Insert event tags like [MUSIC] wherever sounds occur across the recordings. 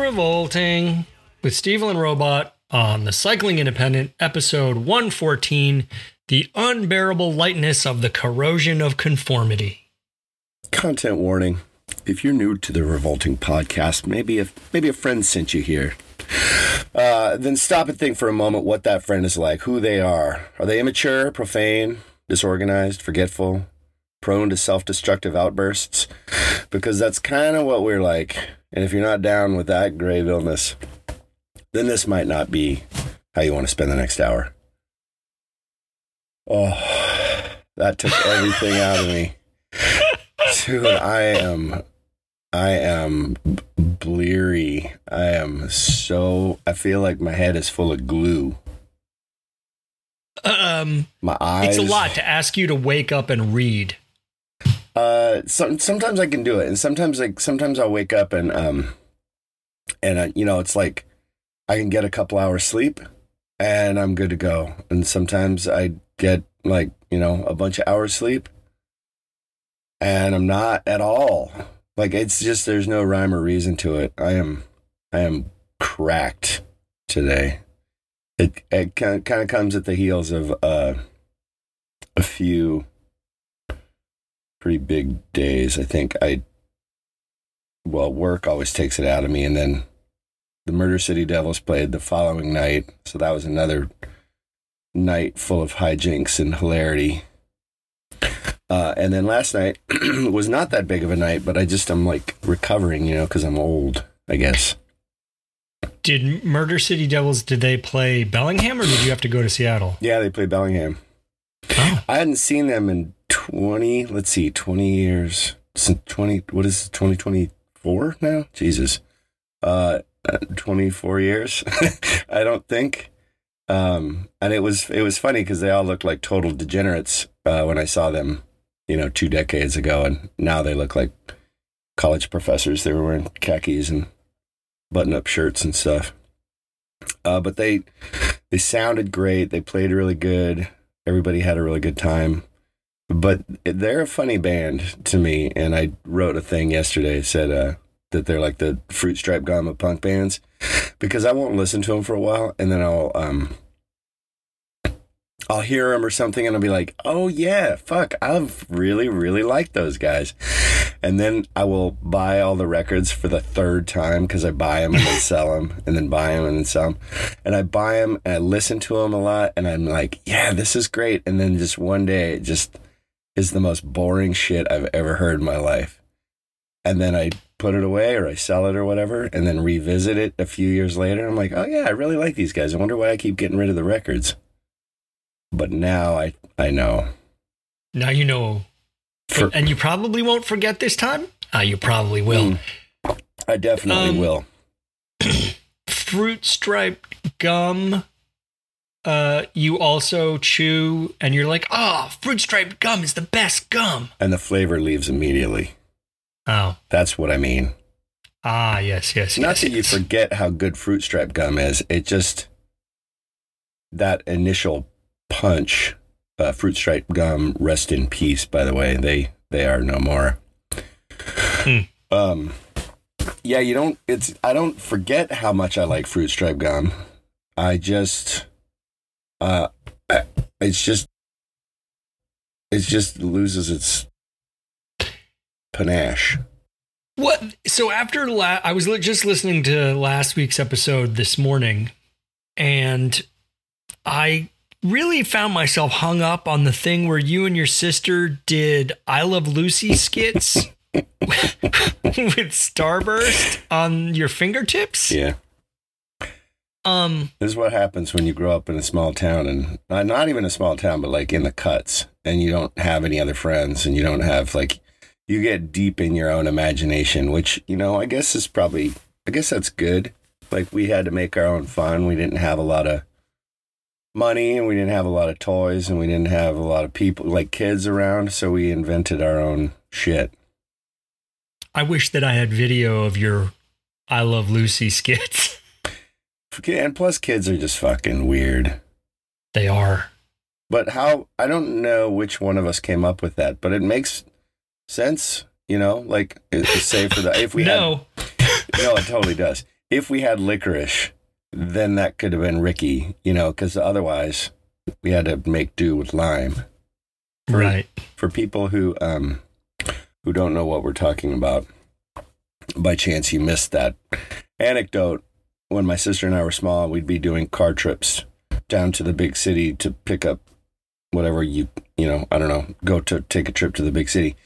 Revolting with Steve and Robot on the Cycling Independent, episode 114 The Unbearable Lightness of the Corrosion of Conformity. Content warning. If you're new to the Revolting podcast, maybe a, maybe a friend sent you here. Uh, then stop and think for a moment what that friend is like, who they are. Are they immature, profane, disorganized, forgetful, prone to self destructive outbursts? Because that's kind of what we're like. And if you're not down with that grave illness, then this might not be how you want to spend the next hour. Oh, that took everything out of me. Dude, I am I am bleary. I am so I feel like my head is full of glue. Um, My eyes it's a lot to ask you to wake up and read. Uh, some, sometimes I can do it, and sometimes like sometimes I'll wake up and um, and uh, you know it's like I can get a couple hours sleep, and I'm good to go. And sometimes I get like you know a bunch of hours sleep, and I'm not at all. Like it's just there's no rhyme or reason to it. I am I am cracked today. It it kind of comes at the heels of uh a few pretty big days. I think I, well, work always takes it out of me. And then the Murder City Devils played the following night. So that was another night full of hijinks and hilarity. Uh, and then last night [CLEARS THROAT] was not that big of a night, but I just, I'm like recovering, you know, because I'm old, I guess. Did Murder City Devils, did they play Bellingham or did you have to go to Seattle? Yeah, they played Bellingham. Oh. I hadn't seen them in 20, let's see, 20 years. Since 20, what is it, 2024 now? Jesus. Uh, uh, 24 years, [LAUGHS] I don't think. Um, and it was, it was funny because they all looked like total degenerates, uh, when I saw them, you know, two decades ago. And now they look like college professors. They were wearing khakis and button up shirts and stuff. Uh, but they, they sounded great. They played really good. Everybody had a really good time but they're a funny band to me. And I wrote a thing yesterday said uh, that they're like the fruit stripe of punk bands because I won't listen to them for a while, and then I'll um I'll hear them or something, and I'll be like, oh yeah, fuck, I've really really liked those guys. And then I will buy all the records for the third time because I buy them and then sell them [LAUGHS] and then buy them and then sell them. And I buy them and I listen to them a lot and I'm like, yeah, this is great. And then just one day, it just is the most boring shit I've ever heard in my life. And then I put it away or I sell it or whatever and then revisit it a few years later. I'm like, oh yeah, I really like these guys. I wonder why I keep getting rid of the records. But now I, I know. Now you know. For- and you probably won't forget this time? Ah, you probably will. Mm. I definitely Um, will. [CLEARS THROAT] Fruit striped gum. Uh, you also chew, and you're like, oh, fruit striped gum is the best gum. And the flavor leaves immediately. Oh, That's what I mean. ah, yes, yes, Not yes. that you forget how good fruit stripe gum is. It just that initial punch. Uh, fruit stripe gum, rest in peace. By the way, they they are no more. Hmm. Um, yeah, you don't. It's I don't forget how much I like fruit stripe gum. I just, uh, it's just, it just loses its panache. What? So after la- I was li- just listening to last week's episode this morning, and I really found myself hung up on the thing where you and your sister did I Love Lucy skits [LAUGHS] with Starburst on your fingertips. Yeah. Um, This is what happens when you grow up in a small town and uh, not even a small town, but like in the cuts, and you don't have any other friends, and you don't have like you get deep in your own imagination, which you know I guess is probably I guess that's good. Like we had to make our own fun. We didn't have a lot of money, and we didn't have a lot of toys, and we didn't have a lot of people like kids around, so we invented our own shit. I wish that I had video of your I Love Lucy [LAUGHS] skits. And plus, kids are just fucking weird. They are. But how I don't know which one of us came up with that, but it makes sense, you know, like safe for the if we [LAUGHS] no, had no, it totally does. If we had licorice, then that could have been Ricky, you know, because otherwise we had to make do with lime. For, right. For people who um who don't know what we're talking about, by chance you missed that anecdote. When my sister and I were small, we'd be doing car trips down to the big city to pick up whatever you you know I don't know go to take a trip to the big city.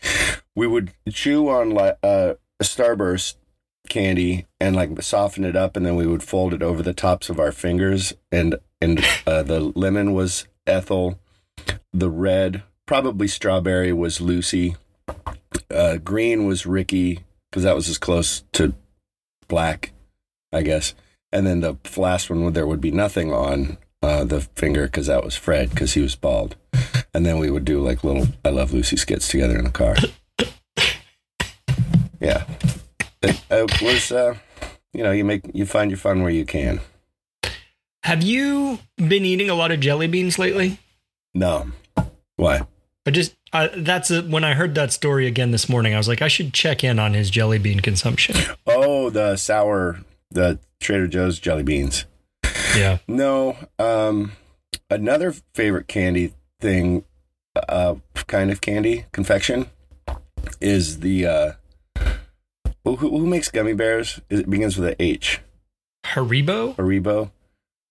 We would chew on like uh, a Starburst candy and like soften it up, and then we would fold it over the tops of our fingers. And and uh, the lemon was Ethel, the red probably strawberry was Lucy, uh, green was Ricky because that was as close to black, I guess. And then the last one there would be nothing on uh, the finger because that was Fred because he was bald. And then we would do like little I Love Lucy skits together in the car. [COUGHS] Yeah, it, it was. Uh, you know, you make you find your fun where you can. Have you been eating a lot of jelly beans lately? No, why? I just I, that's a, when I heard that story again this morning. I was like, I should check in on his jelly bean consumption. Oh, the sour, the Trader Joe's jelly beans. Yeah. No, um, another favorite candy thing, uh, kind of candy confection, is the uh, who, who makes gummy bears? It begins with a H. Haribo? Haribo.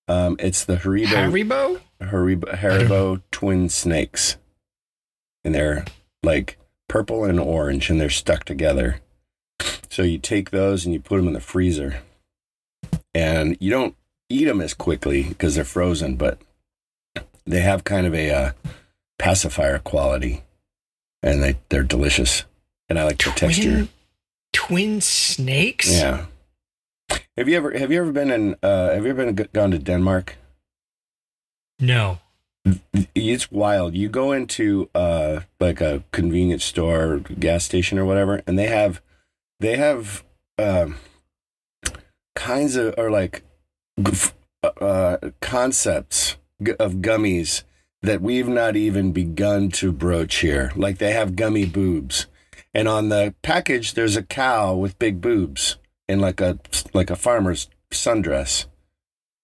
Um, it's the Haribo Haribo? Haribo, Haribo twin snakes, and they're like purple and orange, and they're stuck together. So you take those and you put them in the freezer, and you don't eat them as quickly because they're frozen, but they have kind of a uh, pacifier quality, and they they're delicious. And I like the texture. Twin, snakes? Yeah. Have you ever have you ever been in uh, have you ever been gone to Denmark? No. it's wild. You go into uh like a convenience store, gas station or whatever, and they have they have um kinds of or like uh concepts of gummies that we've not even begun to broach here. Like they have gummy boobs. And on the package there's a cow with big boobs in like a like a farmer's sundress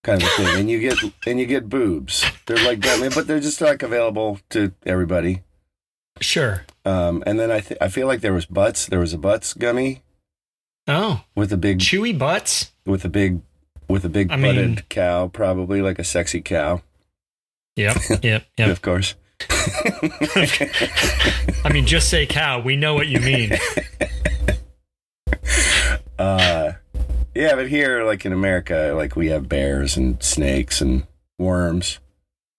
kind of thing, and you get and you get boobs. They're like gummy, but they're just like available to everybody. Sure. Um, and then I th- I feel like there was butts. There was a butts gummy Oh, with a big chewy butts? with a big with a big I butted mean- cow, probably like a sexy cow, Yep. [LAUGHS] Yep. Yep. of course. [LAUGHS] I mean, just say cow. We know what you mean. [LAUGHS] uh, yeah, but here, like in America, like we have bears and snakes and worms.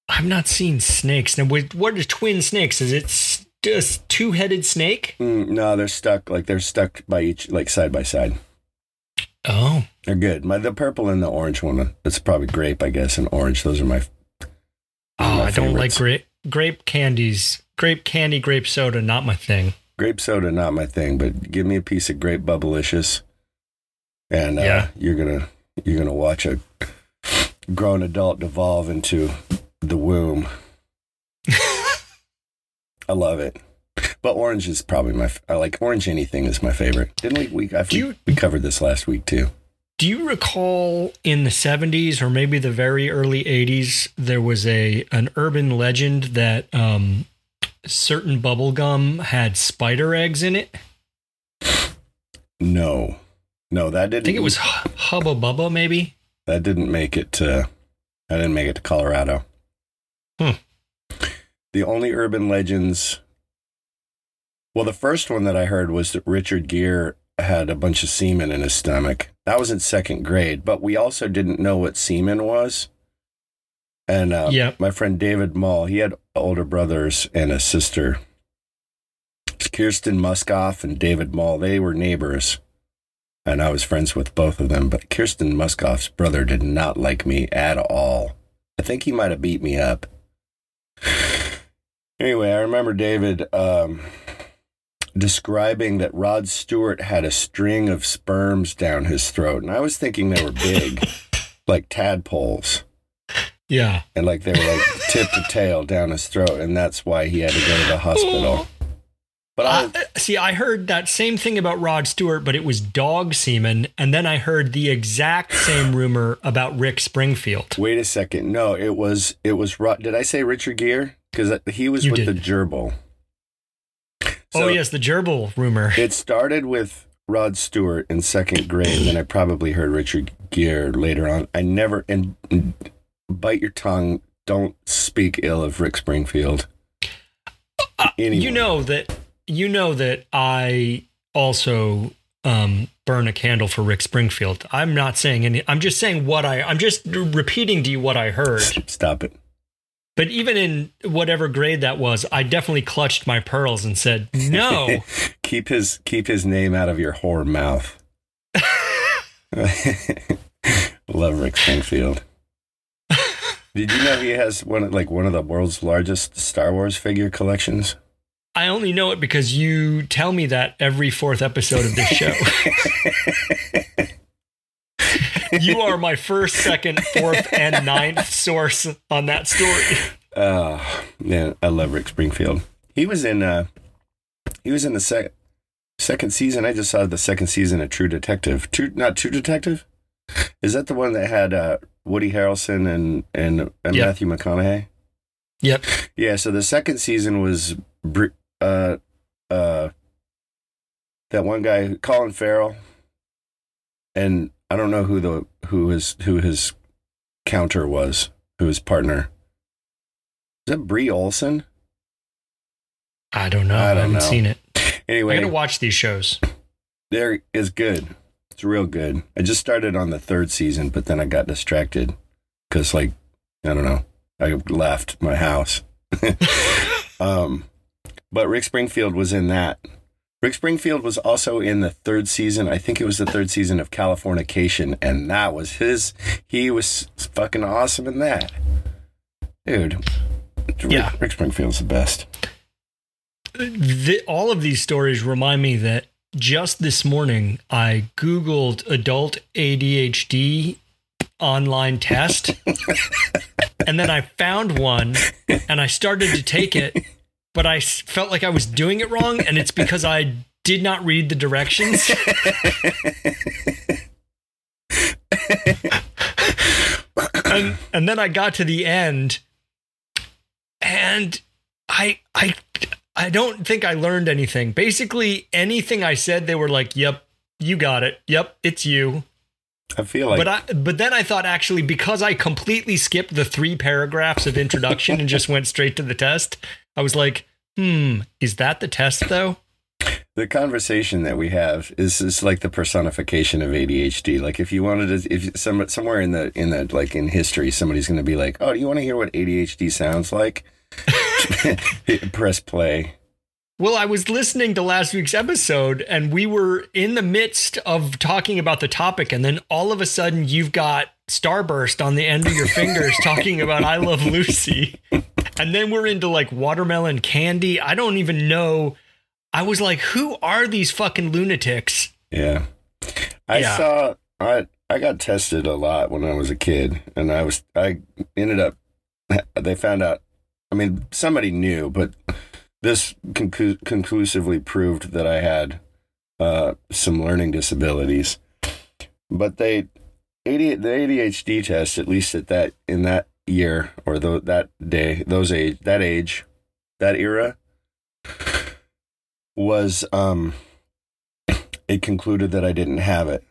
I've not seen snakes. Now, what are twin snakes? Is it just two headed snake? Mm, no, they're stuck. Like they're stuck by each, like side by side. Oh, They're good. My the purple and the orange one. It's probably grape, I guess, and orange. Those are my. oh my I don't like grape grape candies. Grape candy, grape soda, not my thing. grape soda. Not my thing, but give me a piece of grape bubblicious, and uh, Yeah. you're gonna you're gonna watch a grown adult devolve into the womb. [LAUGHS] I love it. But orange is probably my. I like orange. Anything is my favorite. Didn't we? We I, you- we covered this last week too. Do you recall in the 70s or maybe the very early 80s there was a an urban legend that um, certain bubble gum had spider eggs in it? No, no, that didn't. I think it was Hu- Hubba Bubba maybe. That didn't make it to. I didn't make it to Colorado. Hmm. The only urban legends. Well, the first one that I heard was that Richard Gere had a bunch of semen in his stomach. That was in second grade, but we also didn't know what semen was. And uh, Yep. my friend David Mall, he had older brothers and a sister. Kirsten Muskoff and David Mall, they were neighbors. And I was friends with both of them, but Kirsten Muskoff's brother did not like me at all. I think he might have beat me up. [SIGHS] Anyway, I remember David um, describing that Rod Stewart had a string of sperms down his throat, and I was thinking they were big, [LAUGHS] like tadpoles, Yeah. and like they were like tip to tail down his throat, and that's why he had to go to the hospital. But I, I, uh, see, I heard that same thing about Rod Stewart, but it was dog semen. And then I heard the exact same [SIGHS] rumor about Rick Springfield. wait a second, no, it was it was Rod. Did I say Richard Gere? Because uh, he was You with the did. Gerbil. oh, yes, the gerbil rumor. It started with Rod Stewart in second grade, and then I probably heard Richard Gere later on. I never and, bite your tongue. Don't speak ill of Rick Springfield. Uh, You know that you know that I also um, burn a candle for Rick Springfield. I'm not saying any. I'm just saying what I. I'm just repeating to you what I heard. Stop it. But even in whatever grade that was, I definitely clutched my pearls and said, "No." [LAUGHS] keep his keep his name out of your whore mouth. [LAUGHS] Love Rick Springfield. Did you know he has one of- like one of the world's largest Star Wars figure collections? I only know it because you tell me that every fourth episode of this show. [LAUGHS] you are my first, second, fourth, and ninth source on that story. Oh man, I love Rick Springfield. He was in uh he was in the sec- second season. I just saw the second season of True Detective. True not True Detective? Is that the one that had uh Woody Harrelson and and, and Yep. Matthew McConaughey? Yep. Yeah, so the second season was uh uh that one guy Colin Farrell and I don't know who the who his who his counter was, who his partner. Is that Brie Olson? I don't know. I I, don't haven't know. seen it. [LAUGHS] Anyway, I gotta watch these shows. there is good. It's real good. I just started on the third season, but then I got distracted because, like, I don't know, I left my house. [LAUGHS] [LAUGHS] um, but Rick Springfield was in that. Rick Springfield was also in the third season. I think it was the third season of Californication, and that was his. He was fucking awesome in that, dude. Rick, Yeah. Rick Springfield's the best. The, all of these stories remind me that just this morning I Googled adult ADHD online test. [LAUGHS] and then I found one and I started to take it, but I felt like I was doing it wrong. And it's because I did not read the directions. [LAUGHS] and, and then I got to the end and I, I, I don't think I learned anything. Basically, anything I said, they were like, "Yep, you got it. Yep, it's you." I feel like but I, but then I thought actually because I completely skipped the three paragraphs of introduction and just went straight to the test, I was like, "Hmm, is that the test though?" the conversation that we have is is like the personification of ADHD. Like if you wanted to, if some somewhere in the in the like in history, somebody's going to be like, "Oh, do you want to hear what ADHD sounds like?" [LAUGHS] Press play. Well, I was listening to last week's episode and we were in the midst of talking about the topic and then all of a sudden you've got Starburst on the end of your fingers [LAUGHS] talking about I Love Lucy. And then we're into like watermelon candy. I don't even know. I was like, who are these fucking lunatics? Yeah, I Yeah. saw. I I got tested a lot when I was a kid, and I was I ended up. [LAUGHS] They found out. I mean, somebody knew, but this conclu- conclusively proved that I had uh, some learning disabilities. But they, AD, the ADHD test, at least at that in that year or tho- that day, those age, that age, that era, was um, it concluded that I didn't have it.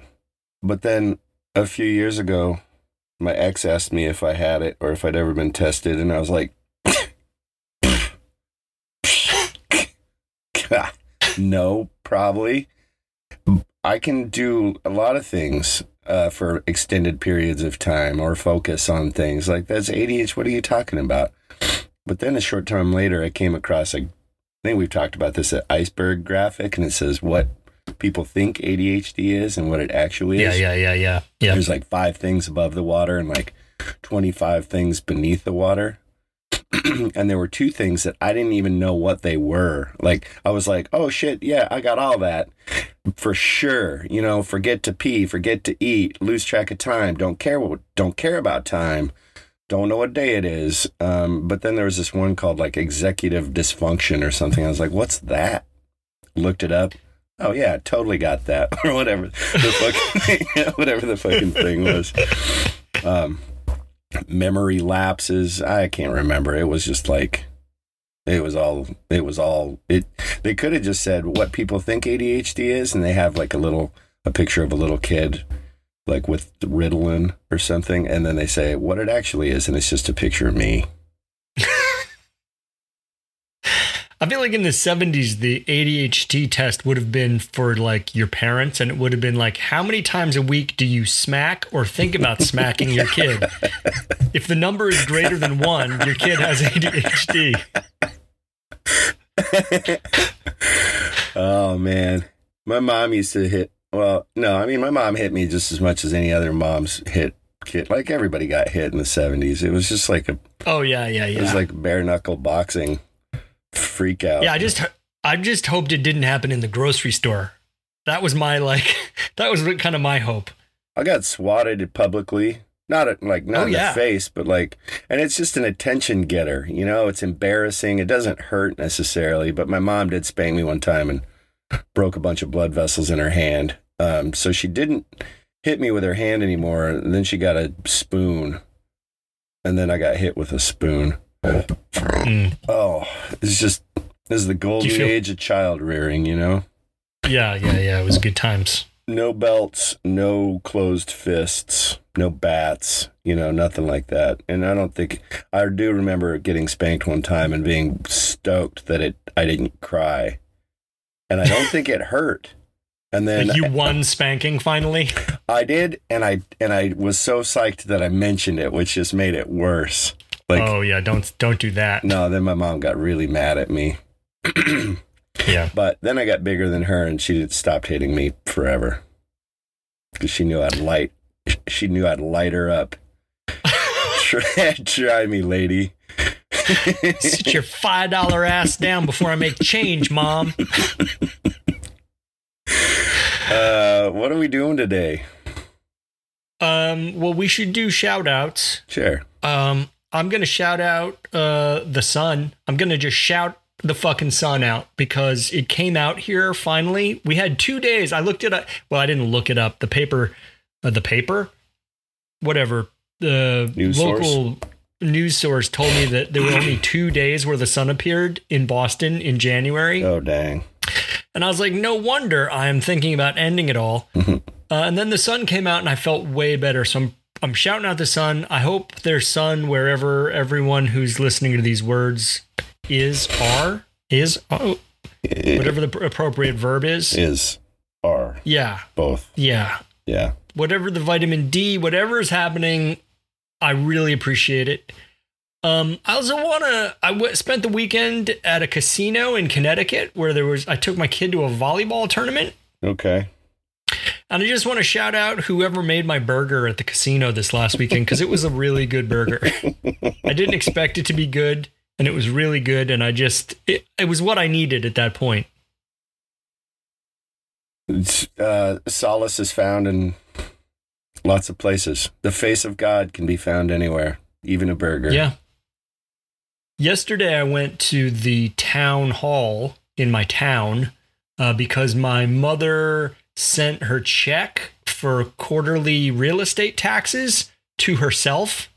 But then a few years ago, my ex asked me if I had it or if I'd ever been tested, and I was like, no, probably. I can do a lot of things uh, for extended periods of time or focus on things like that's ADHD. What are you talking about? But then a short time later, I came across a, I think we've talked about this, an iceberg graphic, and it says what people think ADHD is and what it actually Yeah, is. yeah, yeah, yeah. Yeah. There's like five things above the water and like 25 things beneath the water. [CLEARS THROAT] and there were two things that I didn't even know what they were. Like, I was like, oh shit, yeah, I got all that for sure. You know, forget to pee, forget to eat, lose track of time, don't care what, don't care about time, don't know what day it is. Um, but then there was this one called like executive dysfunction or something. I was like, what's that? Looked it up. Oh yeah, totally got that [LAUGHS] or whatever the fucking [LAUGHS] thing, whatever the fucking thing was. Um, memory lapses. I can't remember. It was just like it was all it was all it they could have just said what people think ADHD is and they have like a little a picture of a little kid like with Ritalin or something and then they say what it actually is and it's just a picture of me. [LAUGHS] I feel like in the 70s, the ADHD test would have been for like your parents, and it would have been like, how many times a week do you smack or think about [LAUGHS] smacking your kid? If the number is greater than one, your kid has ADHD. [LAUGHS] [LAUGHS] oh man. My mom used to hit well, no, I mean my mom hit me just as much as any other moms hit kid. Like everybody got hit in the 70s. It was just like a Oh, yeah, yeah, yeah. it was like bare knuckle boxing freak out. yeah, I just, I just hoped it didn't happen in the grocery store. That was my like, [LAUGHS] that was kind of my hope. I got swatted publicly. Not at, like not Oh, in yeah. the face, but like, and it's just an attention getter. You know, it's embarrassing. It doesn't hurt necessarily, but my mom did spank me one time and [LAUGHS] broke a bunch of blood vessels in her hand. Um, so she didn't hit me with her hand anymore. And then she got a spoon, and then I got hit with a spoon. Mm. Oh, it's just this is the golden feel- age of child rearing. You know. Yeah, yeah, yeah. It was good times. No belts, no closed fists, no bats, you know, nothing like that. And I don't think I do remember getting spanked one time and being stoked that it I didn't cry. And I don't think it hurt. And then Like you won spanking finally. [LAUGHS] I did and I and I was so psyched that I mentioned it, which just made it worse. Like oh yeah, don't don't do that. no, then my mom got really mad at me. [CLEARS THROAT] Yeah. But then I got bigger than her, and she stopped hating me forever because she knew I'd light. She knew I'd light her up. [LAUGHS] try, try me, lady. Sit your five dollar ass down before I make change, mom. uh, what are we doing today? Um, well, we should do shout outs. Sure. Um, I'm gonna shout out uh the sun. I'm gonna just shout the fucking sun out because it came out here finally. We had two days. I looked it up. Well, I didn't look it up. The paper, uh, the paper, whatever. The News local news source told me that there were only [CLEARS THROAT] two days where the sun appeared in Boston in January. Oh dang. And I was like, no wonder I'm thinking about ending it all. [LAUGHS] Uh, and then the sun came out, and I felt way better. So I'm I'm shouting out the sun. I hope there's sun wherever everyone who's listening to these words is are is oh, whatever the appropriate verb is. Is are Yeah, both. yeah. Yeah. Whatever the vitamin D, whatever is happening, I really appreciate it. Um, I also want to. I w- spent the weekend at a casino in Connecticut where there was. I took my kid to a volleyball tournament. Okay. And I just want to shout out whoever made my burger at the casino this last weekend because it was a really good burger. [LAUGHS] I didn't expect it to be good, and it was really good. And I just, it, it was what I needed at that point. Uh, solace is found in lots of places. The face of God can be found anywhere, even a burger. Yeah. Yesterday, I went to the town hall in my town uh, because my mother sent her check for quarterly real estate taxes to herself.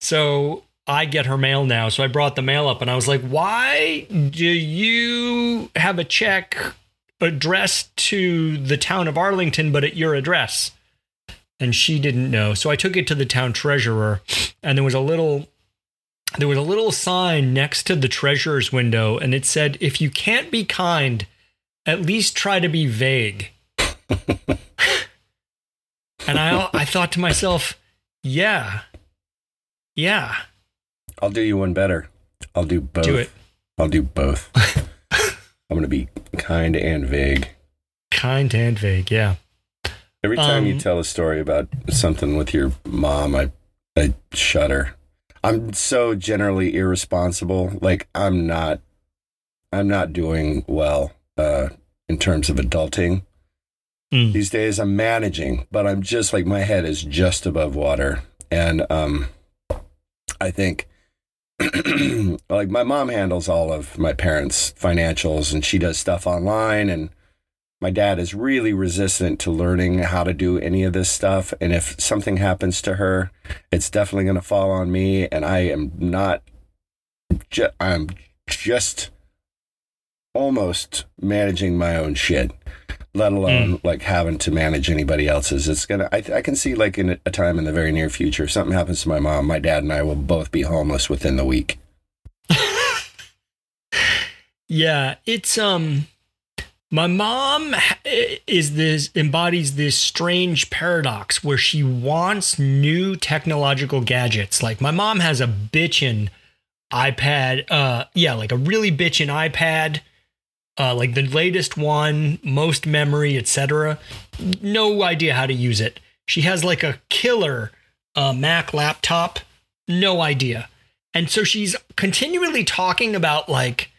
So I get her mail now. So I brought the mail up and I was like, why do you have a check addressed to the town of Arlington, but at your address? And she didn't know. So I took it to the town treasurer and there was a little there was a little sign next to the treasurer's window and it said if you can't be kind at least try to be vague [LAUGHS] and I I thought to myself, yeah, yeah, I'll do you one better. I'll do both. do it. I'll do both. [LAUGHS] I'm gonna be kind and vague. Kind and vague, yeah. Every time you Um, tell a story about something with your mom, I I shudder. I'm so generally irresponsible. Like I'm not I'm not doing well uh in terms of adulting. Mm. These days I'm managing, but I'm just like my head is just above water. And um I think [CLEARS THROAT] like my mom handles all of my parents' financials and she does stuff online and my dad is really resistant to learning how to do any of this stuff and if something happens to her it's definitely going to fall on me and i am not ju- i'm just almost managing my own shit let alone like having to manage anybody else's. It's gonna I, I can see like in a time in the very near future if something happens to my mom my dad and i will both be homeless within the week. [LAUGHS] Yeah, it's um my mom is this embodies this strange paradox where she wants new technological gadgets. Like my mom has a bitchin' iPad, uh yeah, like a really bitchin' iPad, uh like the latest one, most memory, etc. No idea how to use it. She has like a killer uh Mac laptop, no idea. And so she's continually talking about like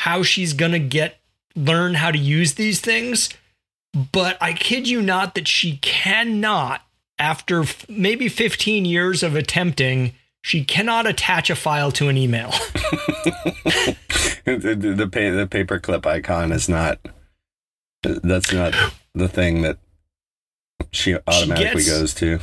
how she's going to get learn how to use these things but i kid you not that she cannot after f- maybe 15 years of attempting she cannot attach a file to an email [LAUGHS] [LAUGHS] the the, the, pa- the paperclip icon is not that's not the thing that she automatically gets- goes to.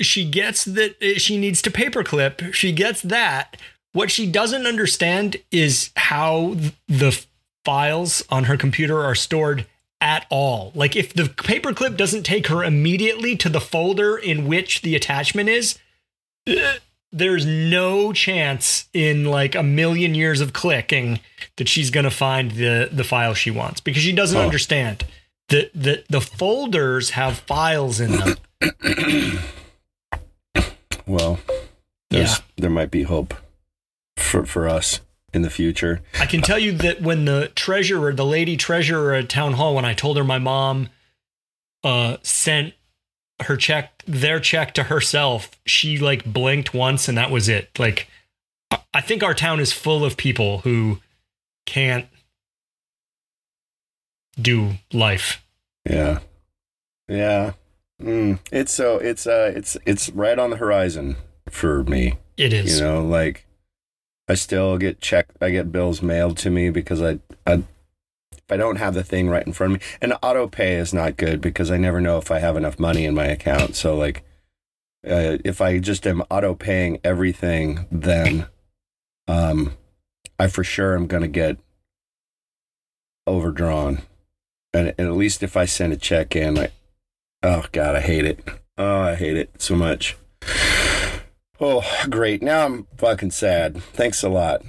She gets that uh, she needs to paperclip. She gets that. What she doesn't understand is how the files on her computer are stored at all. Like if the paperclip doesn't take her immediately to the folder in which the attachment is uh, there's no chance in like a million years of clicking that she's going to find the the file she wants because she doesn't Huh. understand. That the, the folders have files in them. [COUGHS] Well there's there might be hope for for us in the future. I can tell you that when the treasurer, the lady treasurer at town hall, when I told her my mom uh, sent her check, their check to herself, she like blinked once and that was it. Like, I- think our town is full of people who can't do life. yeah yeah mm. it's so it's uh it's it's right on the horizon for me It is. you know like i still get check i get bills mailed to me because i i if i don't have the thing right in front of me and auto pay is not good because i never know if i have enough money in my account so like uh, if i just am auto paying everything then um i for sure am going to get overdrawn and, and at least if i send a check in like oh god i hate it oh i hate it so much Oh, great. Now I'm fucking sad. Thanks a lot.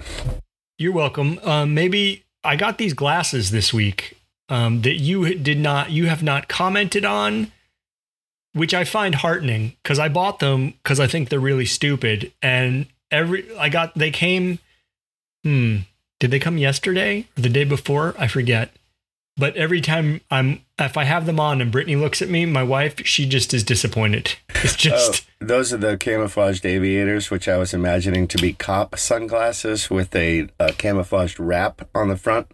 You're welcome. Um, maybe I got these glasses this week um, that you did not, you have not commented on, which I find heartening because I bought them because I think they're really stupid. And every I got, they came. Hmm. Did they come yesterday or the day before? I forget. But every time I'm, if I have them on and Brittany looks at me, my wife, she just is disappointed. [LAUGHS] It's just. Oh, those are the camouflaged aviators, which I was imagining to be cop sunglasses with a, a camouflaged wrap on the front,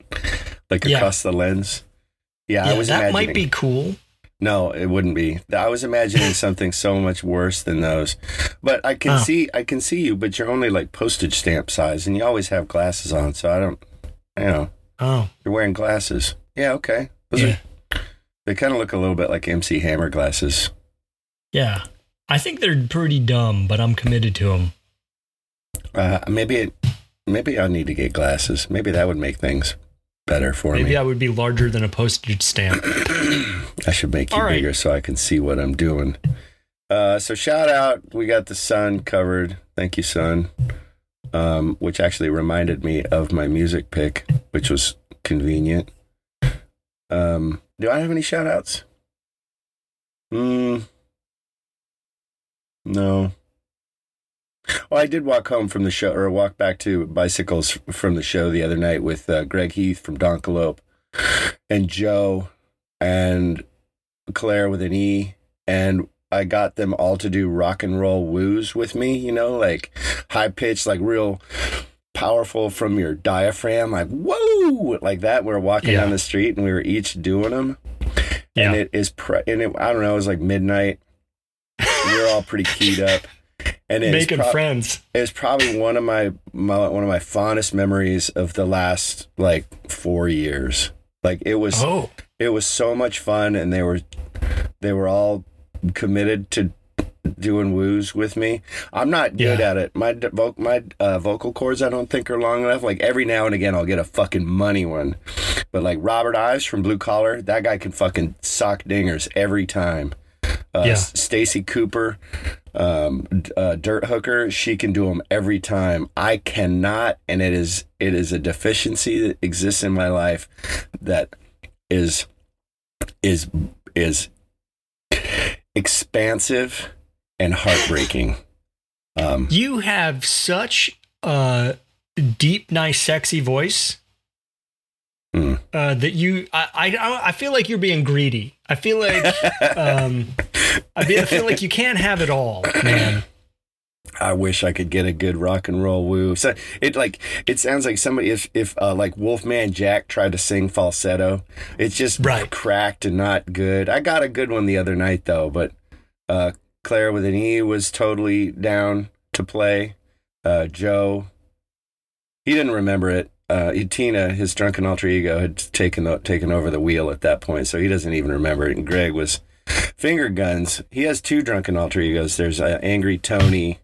like Yeah. across the lens. Yeah, I was that might be cool. No, it wouldn't be. I was imagining [LAUGHS] something so much worse than those. But I can Oh. see, I can see you, but you're only like postage stamp size, and you always have glasses on, so I don't. You know, Oh, you're wearing glasses. Yeah, okay. Those yeah. are, they kind of look a little bit like MC Hammer glasses. Yeah. I think they're pretty dumb, but I'm committed to them. Uh, maybe it, maybe I need to get glasses. Maybe that would make things better for Maybe me. Maybe I would be larger than a postage stamp. [CLEARS THROAT] I should make you right. bigger so I can see what I'm doing. Uh, so shout out, we got the sun covered. Thank you, sun. Um, which actually reminded me of my music pick, which was convenient. Um, do I have any shout outs? Hmm. No. Well, I did walk home from the show, or walk back to bicycles from the show the other night with uh, Greg Heath from Donkalope and Joe and Claire with an E. And I got them all to do rock and roll woos with me, you know, like high pitched, like real powerful from your diaphragm, like whoa, like that. We are walking Yeah. down the street and we were each doing them. Yeah. And it is, pre- and it, I don't know, it was like midnight. We were all pretty keyed up. And it's Making pro- friends. it's probably one of my, my one of my fondest memories of the last like four years. Like it was Oh, it was so much fun and they were they were all committed to doing woos with me i'm not good Yeah. at it my vo- my uh, vocal cords i don't think are long enough like every now and again i'll get a fucking money one but like robert ives from blue collar that guy can fucking sock dingers every time uh, Yeah. Stacy cooper um, uh, dirt hooker she can do them every time i cannot and it is it is a deficiency that exists in my life that is is is expansive and heartbreaking. Um, you have such a deep, nice, sexy voice Mm. uh, that you. I, I I feel like you're being greedy. I feel like [LAUGHS] um, I feel, I feel like you can't have it all, man. I wish I could get a good rock and roll woo. So it like it sounds like somebody if if uh, like Wolfman Jack tried to sing falsetto, it's just Right. cracked and not good. I got a good one the other night though, but uh, Claire with an E was totally down to play. Uh, Joe, he didn't remember it. Uh, Tina, his drunken alter ego, had taken the, taken over the wheel at that point, so he doesn't even remember it. And Greg was finger guns. He has two drunken alter egos. There's uh, Angry Tony,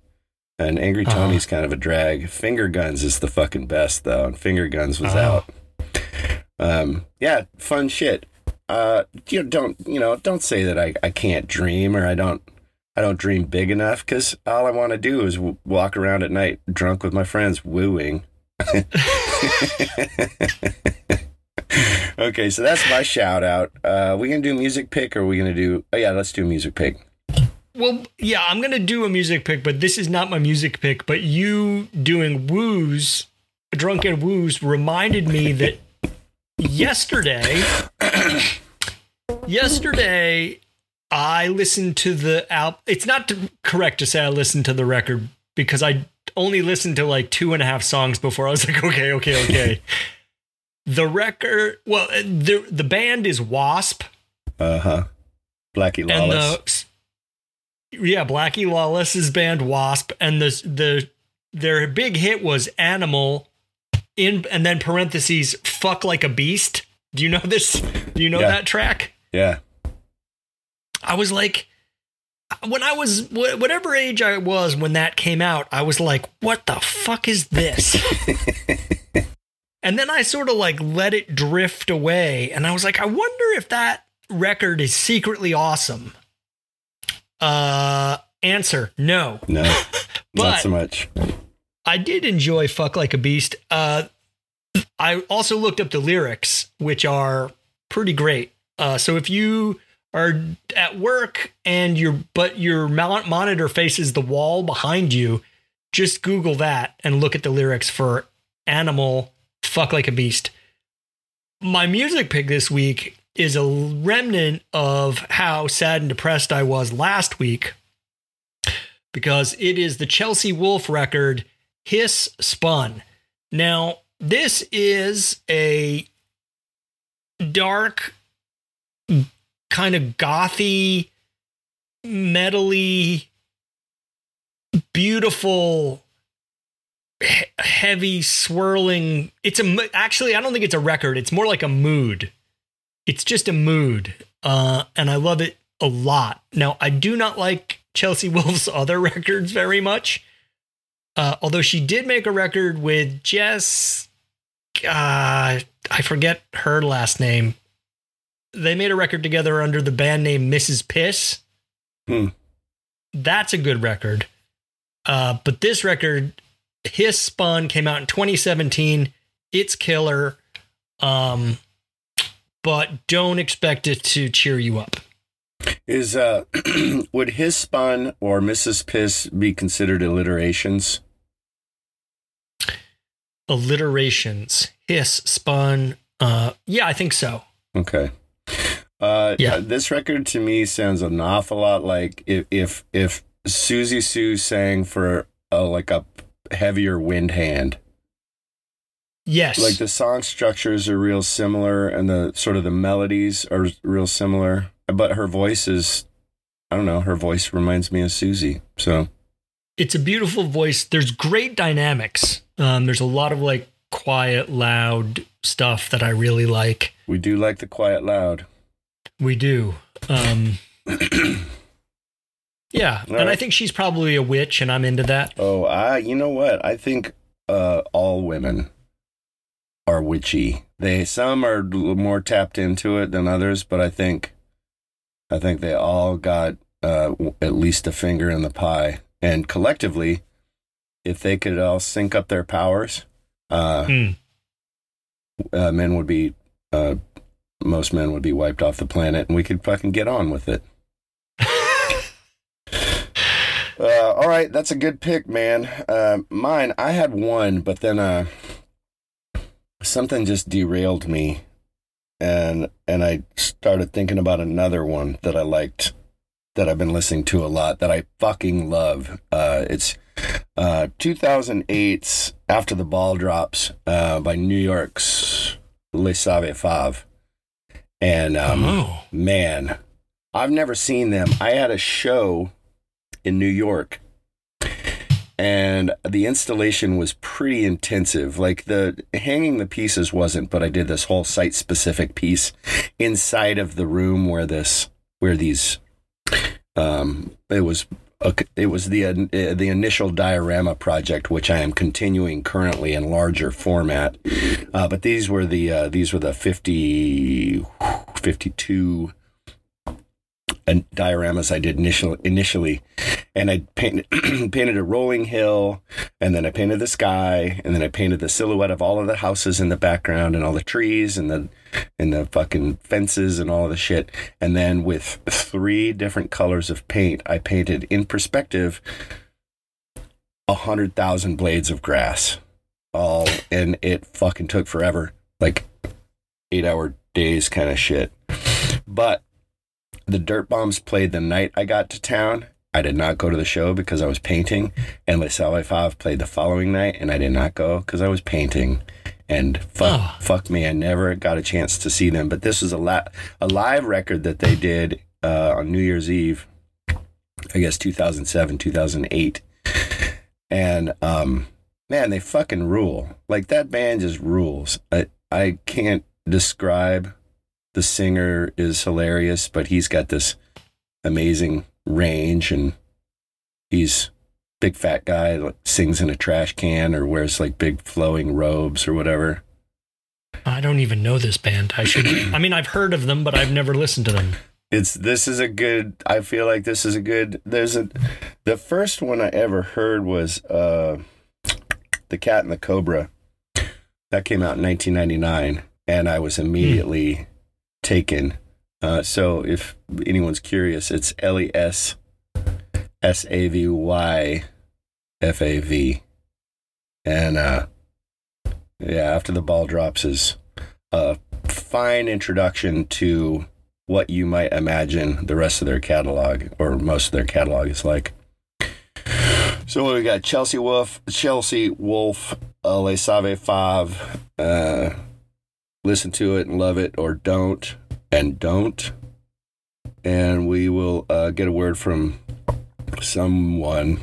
and Angry Uh-huh. Tony's kind of a drag. Finger guns is the fucking best though, and Finger Guns was Oh. out. Um, yeah, fun shit. Uh, you don't you know? Don't say that I, I can't dream or I don't I don't dream big enough because all I want to do is w- walk around at night drunk with my friends wooing. [LAUGHS] [LAUGHS] okay, so that's my shout out. Uh, we gonna do music pick or are we gonna do? Oh yeah, let's do music pick. Well, yeah, I'm gonna do a music pick, but this is not my music pick. But you doing woos, drunken woos, reminded me that yesterday, yesterday, I listened to the album. It's not correct to say I listened to the record because I only listened to like two and a half songs before I was [LAUGHS] like, okay, okay, okay. the record, well, the the band is Wasp, Uh huh. Blackie and Lawless. the yeah Blackie Lawless's band Wasp, and the the their big hit was Animal, in and then parentheses fuck like a beast. Do you know this? Do you know Yeah. that track? yeah. I was like, when I was whatever age I was when that came out, I was like, what the fuck is this? [LAUGHS] and then I sort of like let it drift away, and I was like, I wonder if that record is secretly awesome. Uh, answer: No. No, [LAUGHS] not so much. I did enjoy "Fuck Like a Beast." Uh, I also looked up the lyrics, which are pretty great. Uh, so if you are at work and your but your monitor faces the wall behind you, just Google that and look at the lyrics for "Animal Fuck Like a Beast." My music pick this week is a remnant of how sad and depressed I was last week because it is the Chelsea Wolfe record Hiss Spun. Now, this is a dark, kind of gothy, metally, beautiful, he- heavy, swirling. It's a actually, I don't think it's a record. It's more like a mood. It's just a mood, uh, and I love it a lot. Now, I do not like Chelsea [LAUGHS] Wolfe's other records very much. Uh, although she did make a record with Jess, uh, I forget her last name. They made a record together under the band name Mrs. Piss. Hmm. That's a good record. Uh, but this record, Hiss Spun, came out in 2017. It's killer. Um, but don't expect it to cheer you up. Is uh [CLEARS THROAT] would his spun or Mrs. Piss be considered alliterations? Alliterations, hiss, spun. Uh, yeah, I think so. Okay. Uh, Yeah. This record to me sounds an awful lot like if if if Siouxsie Sioux sang for a, like a heavier wind hand. Yes. Like the song structures are real similar, and the sort of the melodies are real similar. But her voice is, I don't know, her voice reminds me of Siouxsie. So it's a beautiful voice. There's great dynamics. Um, there's a lot of like quiet, loud stuff that I really like. we do like the quiet loud. We do. Um, [CLEARS THROAT] yeah, All and I think she's probably a witch, and I'm into that. Oh, I you know what? I think uh, all women are witchy. They some are more tapped into it than others, but I think I think they all got uh, at least a finger in the pie. And collectively, if they could all sync up their powers, uh, Hmm. uh, men would be uh, most men would be wiped off the planet, and we could fucking get on with it. [LAUGHS] Uh, all right, that's a good pick, man. Uh, mine, I had one, but then uh, something just derailed me, and and I started thinking about another one that I liked, that I've been listening to a lot, that I fucking love. Uh, it's uh, 2008's "After the Ball Drops" uh, by New York's Les Savy Fav, and um, oh, man, I've never seen them. I had a show in New York and the installation was pretty intensive. Like the hanging the pieces wasn't, but I did this whole site specific piece inside of the room where this where these um it was it was the uh, the initial diorama project which I am continuing currently in larger format. Uh, but these were the uh, these were the 50 52 and dioramas I did initial, initially, and I painted [CLEARS THROAT] painted a rolling hill, and then I painted the sky, and then I painted the silhouette of all of the houses in the background, and all the trees, and the and the fucking fences, and all the shit, and then with three different colors of paint, I painted in perspective a hundred thousand blades of grass, all, and it fucking took forever, like eight hour days kind of shit, but the Dirtbombs played the night I got to town. I did not go to the show because I was painting, and Les Five played the following night, and I did not go because I was painting. And fuck, Oh. fuck me, I never got a chance to see them. But this was a la- a live record that they did uh, on New Year's Eve, I guess 2007, 2008, and um, man, they fucking rule. Like that band just rules. I I can't describe the singer is hilarious, but he's got this amazing range and he's big fat guy like sings in a trash can or wears like big flowing robes or whatever. I don't even know this band. I should. [CLEARS THROAT] I mean, I've heard of them, but I've never listened to them. It's this is a good I feel like this is a good there's a the first one I ever heard was uh The Cat and the Cobra. That came out in 1999 and I was immediately taken. Uh, so if anyone's curious, it's L E S S A V Y F A V. And uh, yeah, after the ball drops is a fine introduction to what you might imagine the rest of their catalog or most of their catalog is like. So we got Chelsea Wolfe, Chelsea Wolfe, Les Savy Fav. Uh, listen to it and love it, or don't and don't. And we will uh, get a word from someone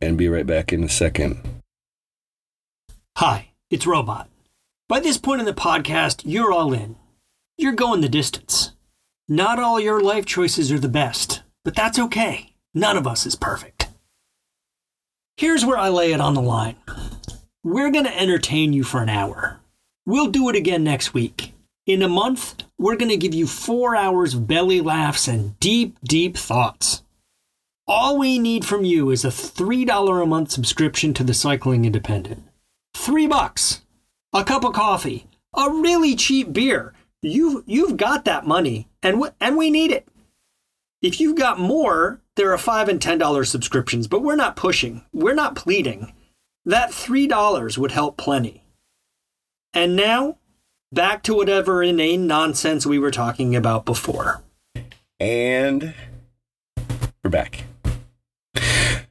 and be right back in a second. Hi, it's Robot. By this point in the podcast, you're all in. You're going the distance. Not all your life choices are the best, but that's okay. None of us is perfect. Here's where I lay it on the line we're going to entertain you for an hour. We'll do it again next week. In a month, we're going to give you four hours of belly laughs and deep, deep thoughts. All we need from you is a $3 a month subscription to the Cycling Independent. Three bucks, a cup of coffee, a really cheap beer, You've, you've got that money, and w- and we need it. If you've got more, there are five and ten dollar subscriptions, but we're not pushing. We're not pleading. That three dollars would help plenty. And now, back to whatever inane nonsense we were talking about before. And we're back.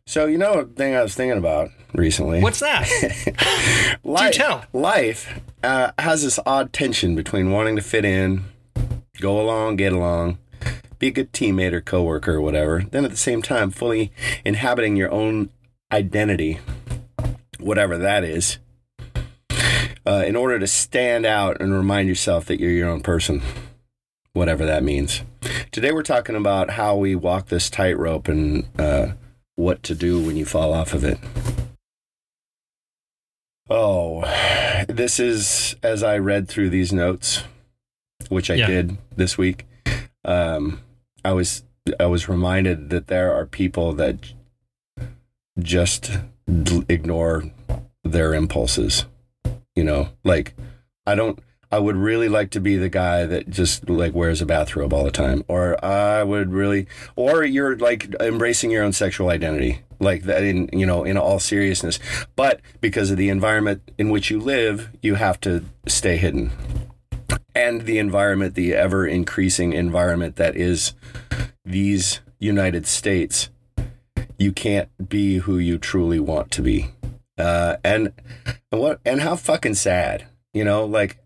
So you know, a thing I was thinking about recently. What's that? [LAUGHS] life? tell. Life uh, has this odd tension between wanting to fit in, go along, get along, be a good teammate or coworker or whatever. Then at the same time, fully inhabiting your own identity, whatever that is, uh, in order to stand out and remind yourself that you're your own person, whatever that means. Today we're talking about how we walk this tightrope and uh, what to do when you fall off of it. Oh, this is as I read through these notes, which I Yeah. did this week. Um, I was I was reminded that there are people that just ignore their impulses. You know, like I don't. I would really like to be the guy that just like wears a bathrobe all the time, or I would really, or you're like embracing your own sexual identity, like that in you know in all seriousness. But because of the environment in which you live, you have to stay hidden, and the environment, the ever increasing environment that is these United States, you can't be who you truly want to be, uh, and and what and how fucking sad, you know, like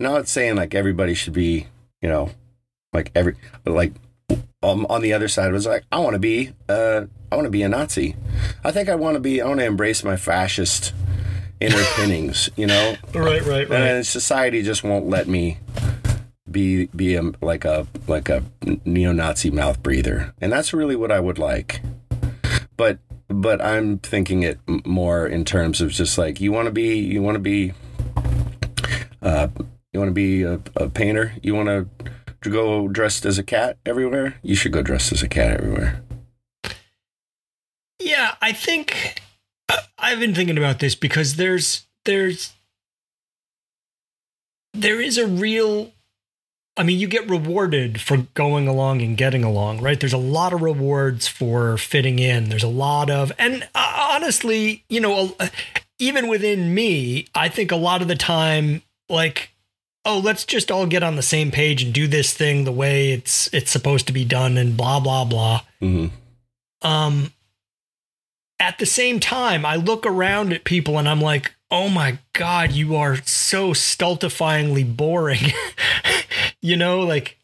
not saying like everybody should be, you know, like every like um, on the other side was like I want to be uh I want to be a Nazi. I think I want to be I want to embrace my fascist inner [LAUGHS] pinnings, you know. Right, right, right, And society just won't let me be be a, like a like a neo-Nazi mouth breather. And that's really what I would like. But but I'm thinking it more in terms of just like you want to be you want to be uh you want to be a, a painter, you want to to go dressed as a cat everywhere, you should go dressed as a cat everywhere. Yeah, I think I've been thinking about this because there's there's there is a real I mean, you get rewarded for going along and getting along, right? There's a lot of rewards for fitting in. There's a lot of, and uh, honestly, you know, even within me, I think a lot of the time, like, oh, let's just all get on the same page and do this thing the way it's it's supposed to be done, and blah blah blah. Mhm. Um, at the same time, I look around at people and I'm like, oh my God, you are so stultifyingly boring. [LAUGHS] [LAUGHS] you know, like,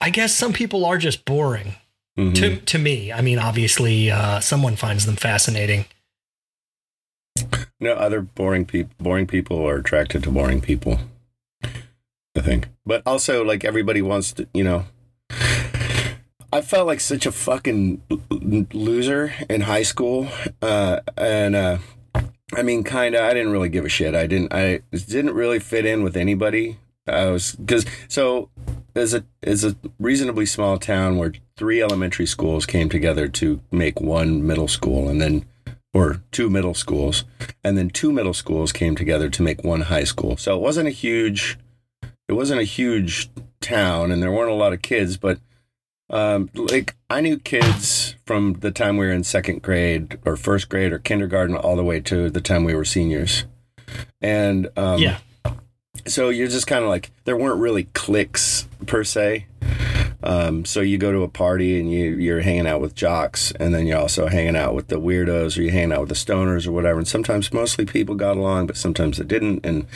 I guess some people are just boring Mhm. to, to me. I mean, obviously, uh, someone finds them fascinating. No, other boring people. Boring people are attracted to boring people. I think, but also like everybody wants to, you know. I felt like such a fucking loser in high school, uh, and uh, I mean, kind of. I didn't really give a shit. I didn't. I didn't really fit in with anybody. I was because so as a as a reasonably small town where three elementary schools came together to make one middle school, and then or two middle schools, and then two middle schools came together to make one high school. So it wasn't a huge, it wasn't a huge town, and there weren't a lot of kids, but um, like I knew kids from the time we were in second grade or first grade or kindergarten all the way to the time we were seniors, and um, yeah. so you're just kind of like there weren't really cliques per se. Um, so you go to a party and you you're hanging out with jocks, and then you're also hanging out with the weirdos, or you're hanging out with the stoners, or whatever. And sometimes mostly people got along, but sometimes they didn't. And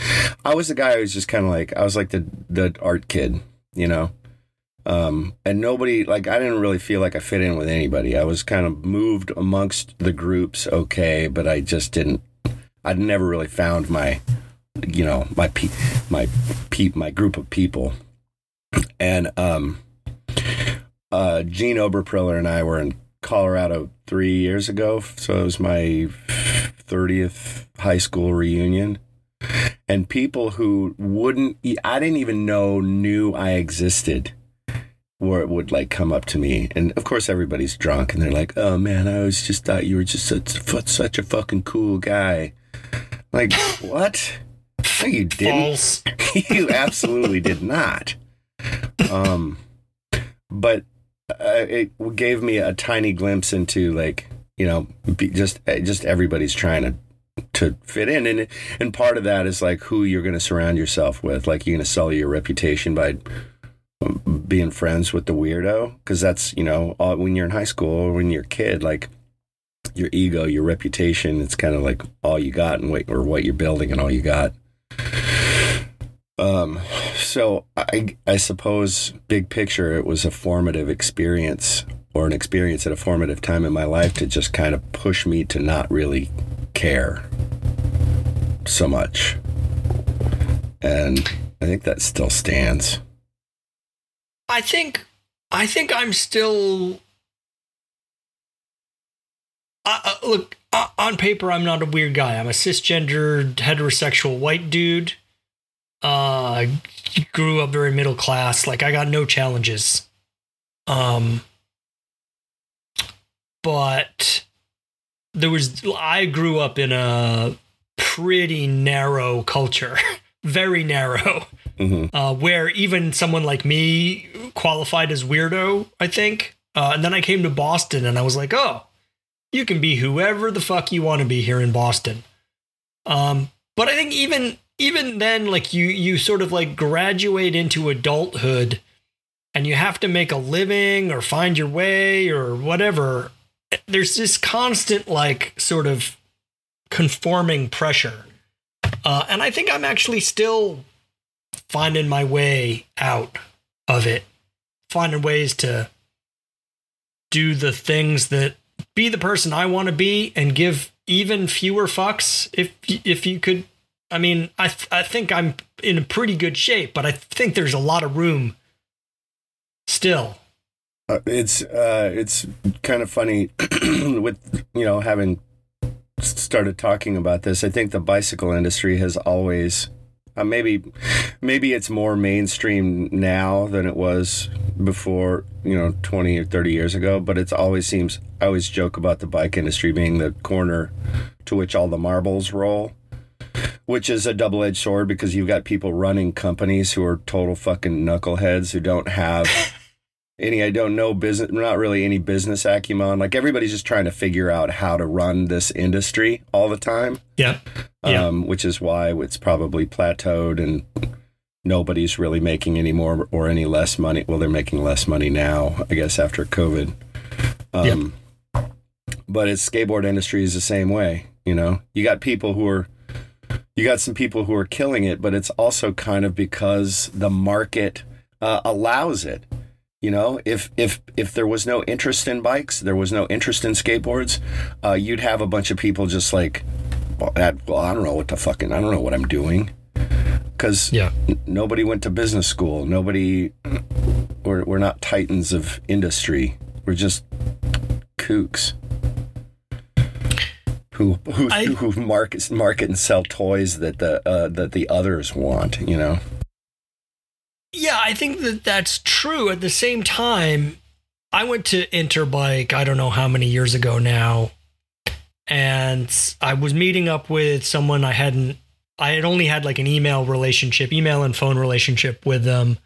I was the guy who was just kind of like I was like the the art kid, you know. Um, and nobody like I didn't really feel like I fit in with anybody. I was kind of moved amongst the groups, okay, but I just didn't. I'd never really found my you know my pe- my pe- my group of people and um uh Gene Oberpriller and I were in Colorado 3 years ago so it was my 30th high school reunion and people who wouldn't I didn't even know knew I existed were would like come up to me. And of course everybody's drunk and they're like oh man I always just thought you were just such, such a fucking cool guy. Like [LAUGHS] what? You didn't. [LAUGHS] You absolutely did not. Um, but uh, it gave me a tiny glimpse into like you know be just uh, just everybody's trying to to fit in. And and part of that is like who you're going to surround yourself with. Like you're going to sell your reputation by being friends with the weirdo because that's you know all, when you're in high school or when you're a kid like your ego your reputation it's kind of like all you got and what or what you're building and all you got. Um so i i suppose big picture it was a formative experience or an experience at a formative time in my life to just kind of push me to not really care so much. And i think that still stands I think I think I'm still uh, look uh, on paper I'm not a weird guy. I'm a cisgendered heterosexual white dude. Uh grew up very middle class. Like I got no challenges. Um but there was I grew up in a pretty narrow culture. [LAUGHS] very narrow Mhm. uh, where even someone like me qualified as weirdo, I think. Uh, and then I came to Boston and I was like, oh, you can be whoever the fuck you want to be here in Boston. Um, but I think even even then, like you you sort of like graduate into adulthood and you have to make a living or find your way or whatever. There's this constant like sort of conforming pressure. Uh, and I think I'm actually still finding my way out of it, finding ways to do the things that be the person I want to be and give even fewer fucks if if you could I mean I th- I think I'm in a pretty good shape but I think there's a lot of room still Uh, it's uh, it's kind of funny [CLEARS THROAT] with you know having started talking about this. I think the bicycle industry has always uh, maybe maybe it's more mainstream now than it was before you know 20 or 30 years ago but it's always seems i always joke about the bike industry being the corner to which all the marbles roll which is a double-edged sword because you've got people running companies who are total fucking knuckleheads who don't have [LAUGHS] any I don't know business not really any business acumen. Like everybody's just trying to figure out how to run this industry all the time. yeah Yeah. Um, which is why it's probably plateaued and nobody's really making any more or any less money. Well, they're making less money now, I guess, after COVID. Um, But it's skateboard industry is the same way. You know, you got people who are, you got some people who are killing it, but it's also kind of because the market uh, allows it. You know, if if if there was no interest in bikes, there was no interest in skateboards, uh, you'd have a bunch of people just like, well, I don't know what the fucking, I don't know what I'm doing, because yeah n- nobody went to business school. Nobody, we're we're not titans of industry. We're just kooks who who I- who market market and sell toys that the uh, that the others want. You know. Yeah, I think that that's true. At the same time, I went to Interbike, I don't know how many years ago now, and I was meeting up with someone I hadn't, I had only had like an email relationship, email and phone relationship with them.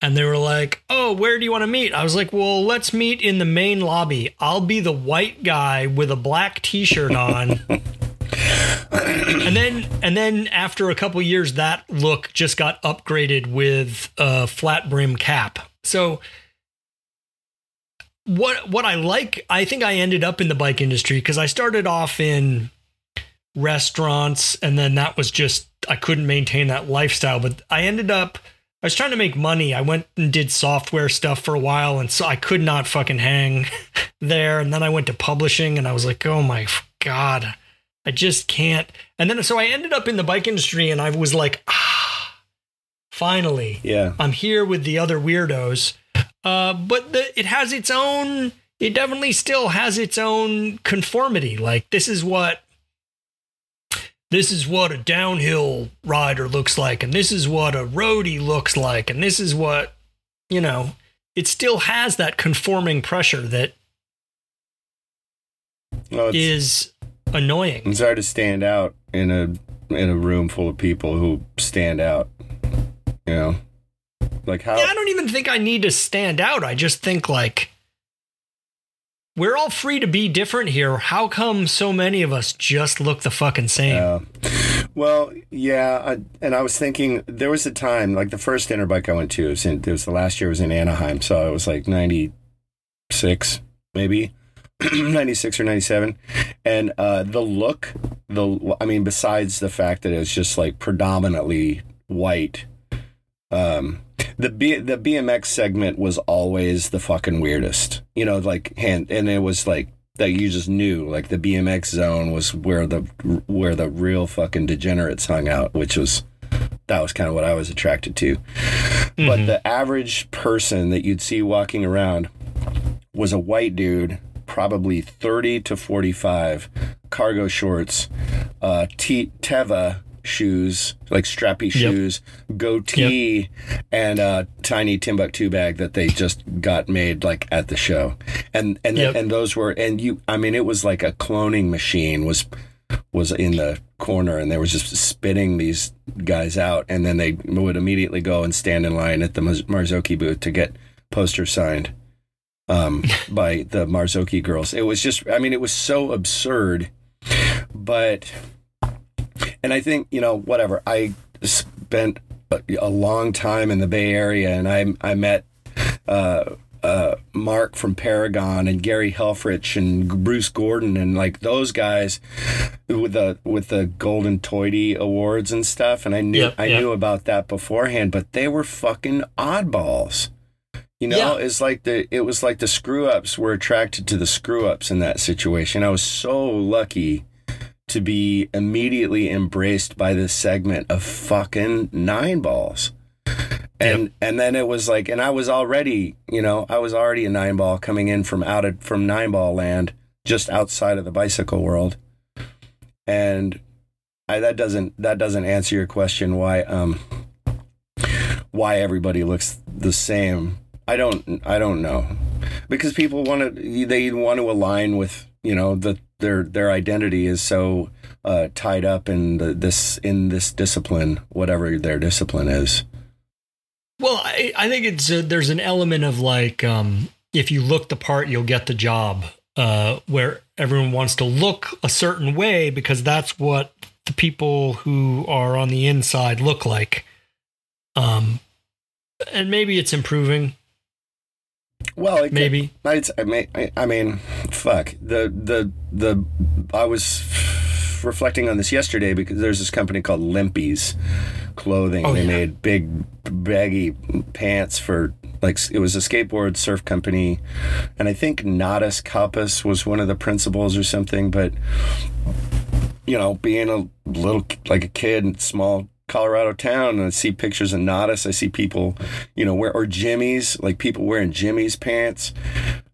And they were like, Oh, where do you want to meet? I was like, Well, let's meet in the main lobby. I'll be the white guy with a black t shirt on. [LAUGHS] and then and then after a couple years that look just got upgraded with a flat brim cap. So what what i like i think i ended up in the bike industry because i started off in restaurants and then that was just i couldn't maintain that lifestyle but i ended up i was trying to make money. I went and did software stuff for a while and so i could not fucking hang [LAUGHS] there. And then i went to publishing and i was like oh my god I just can't. And then so I ended up in the bike industry and I was like, ah, finally, Yeah. I'm here with the other weirdos. Uh, but the, it has its own, it definitely still has its own conformity. Like, this is what. This is what a downhill rider looks like, and this is what a roadie looks like, and this is what, you know, it still has that conforming pressure that is annoying. it's hard to stand out in a in a room full of people who stand out. You know, like how? Yeah, I don't even think I need to stand out. I just think like we're all free to be different here. How come so many of us just look the fucking same? Yeah. Well, yeah, I, and I was thinking there was a time like the first Interbike I went to was in, it was the last year was in Anaheim, so it was like ninety six maybe. [CLEARS THROAT] 96 or 97 and uh the look the i mean besides the fact that it's just like predominantly white um the B, the BMX segment was always the fucking weirdest. You know, like hand and it was like that you just knew like the BMX zone was where the where the real fucking degenerates hung out, which was that was kind of what I was attracted to. Mm-hmm. But the average person that you'd see walking around was a white dude, probably 30 to 45, cargo shorts, uh, T- Teva shoes, like strappy shoes, yep. goatee, yep. and a tiny Timbuk2 bag that they just got made like at the show. And and yep. and those were and you I mean it was like a cloning machine was was in the corner and they were just spitting these guys out and then they would immediately go and stand in line at the Marzocchi booth to get posters signed um, [LAUGHS] by the Marzocchi girls. It was just I mean it was so absurd but and I think you know whatever. I spent a, a long time in the Bay Area, and I I met. Uh, uh, Mark from Paragon and Gary Helfrich and Bruce Gordon and like those guys with the with the Golden Toity awards and stuff. And I knew yep, I yep. knew about that beforehand, but they were fucking oddballs. You know, yeah. it's like the it was like the screw ups were attracted to the screw ups in that situation. I was so lucky to be immediately embraced by this segment of fucking nine balls. And yep. and then it was like and I was already, you know, I was already a nine ball coming in from out of from nine ball land, just outside of the bicycle world. And I, that doesn't that doesn't answer your question why um why everybody looks the same. I don't I don't know. Because people want to they want to align with, you know, the their their identity is so uh, tied up in the, this in this discipline, whatever their discipline is. Well, I, I think it's a, there's an element of like um, if you look the part, you'll get the job. Uh, where everyone wants to look a certain way because that's what the people who are on the inside look like. Um, and maybe it's improving. Well, it maybe could, I mean, I mean, fuck the the the. I was reflecting on this yesterday because there's this company called Jimmy's Clothing. Oh, they yeah. made big baggy pants for like it was a skateboard surf company, and I think Natas Kaupas was one of the principals or something. But you know, being a little like a kid, small Colorado town and I see pictures of Natas. I see people, you know, wear or Jimmy's, like people wearing Jimmy's pants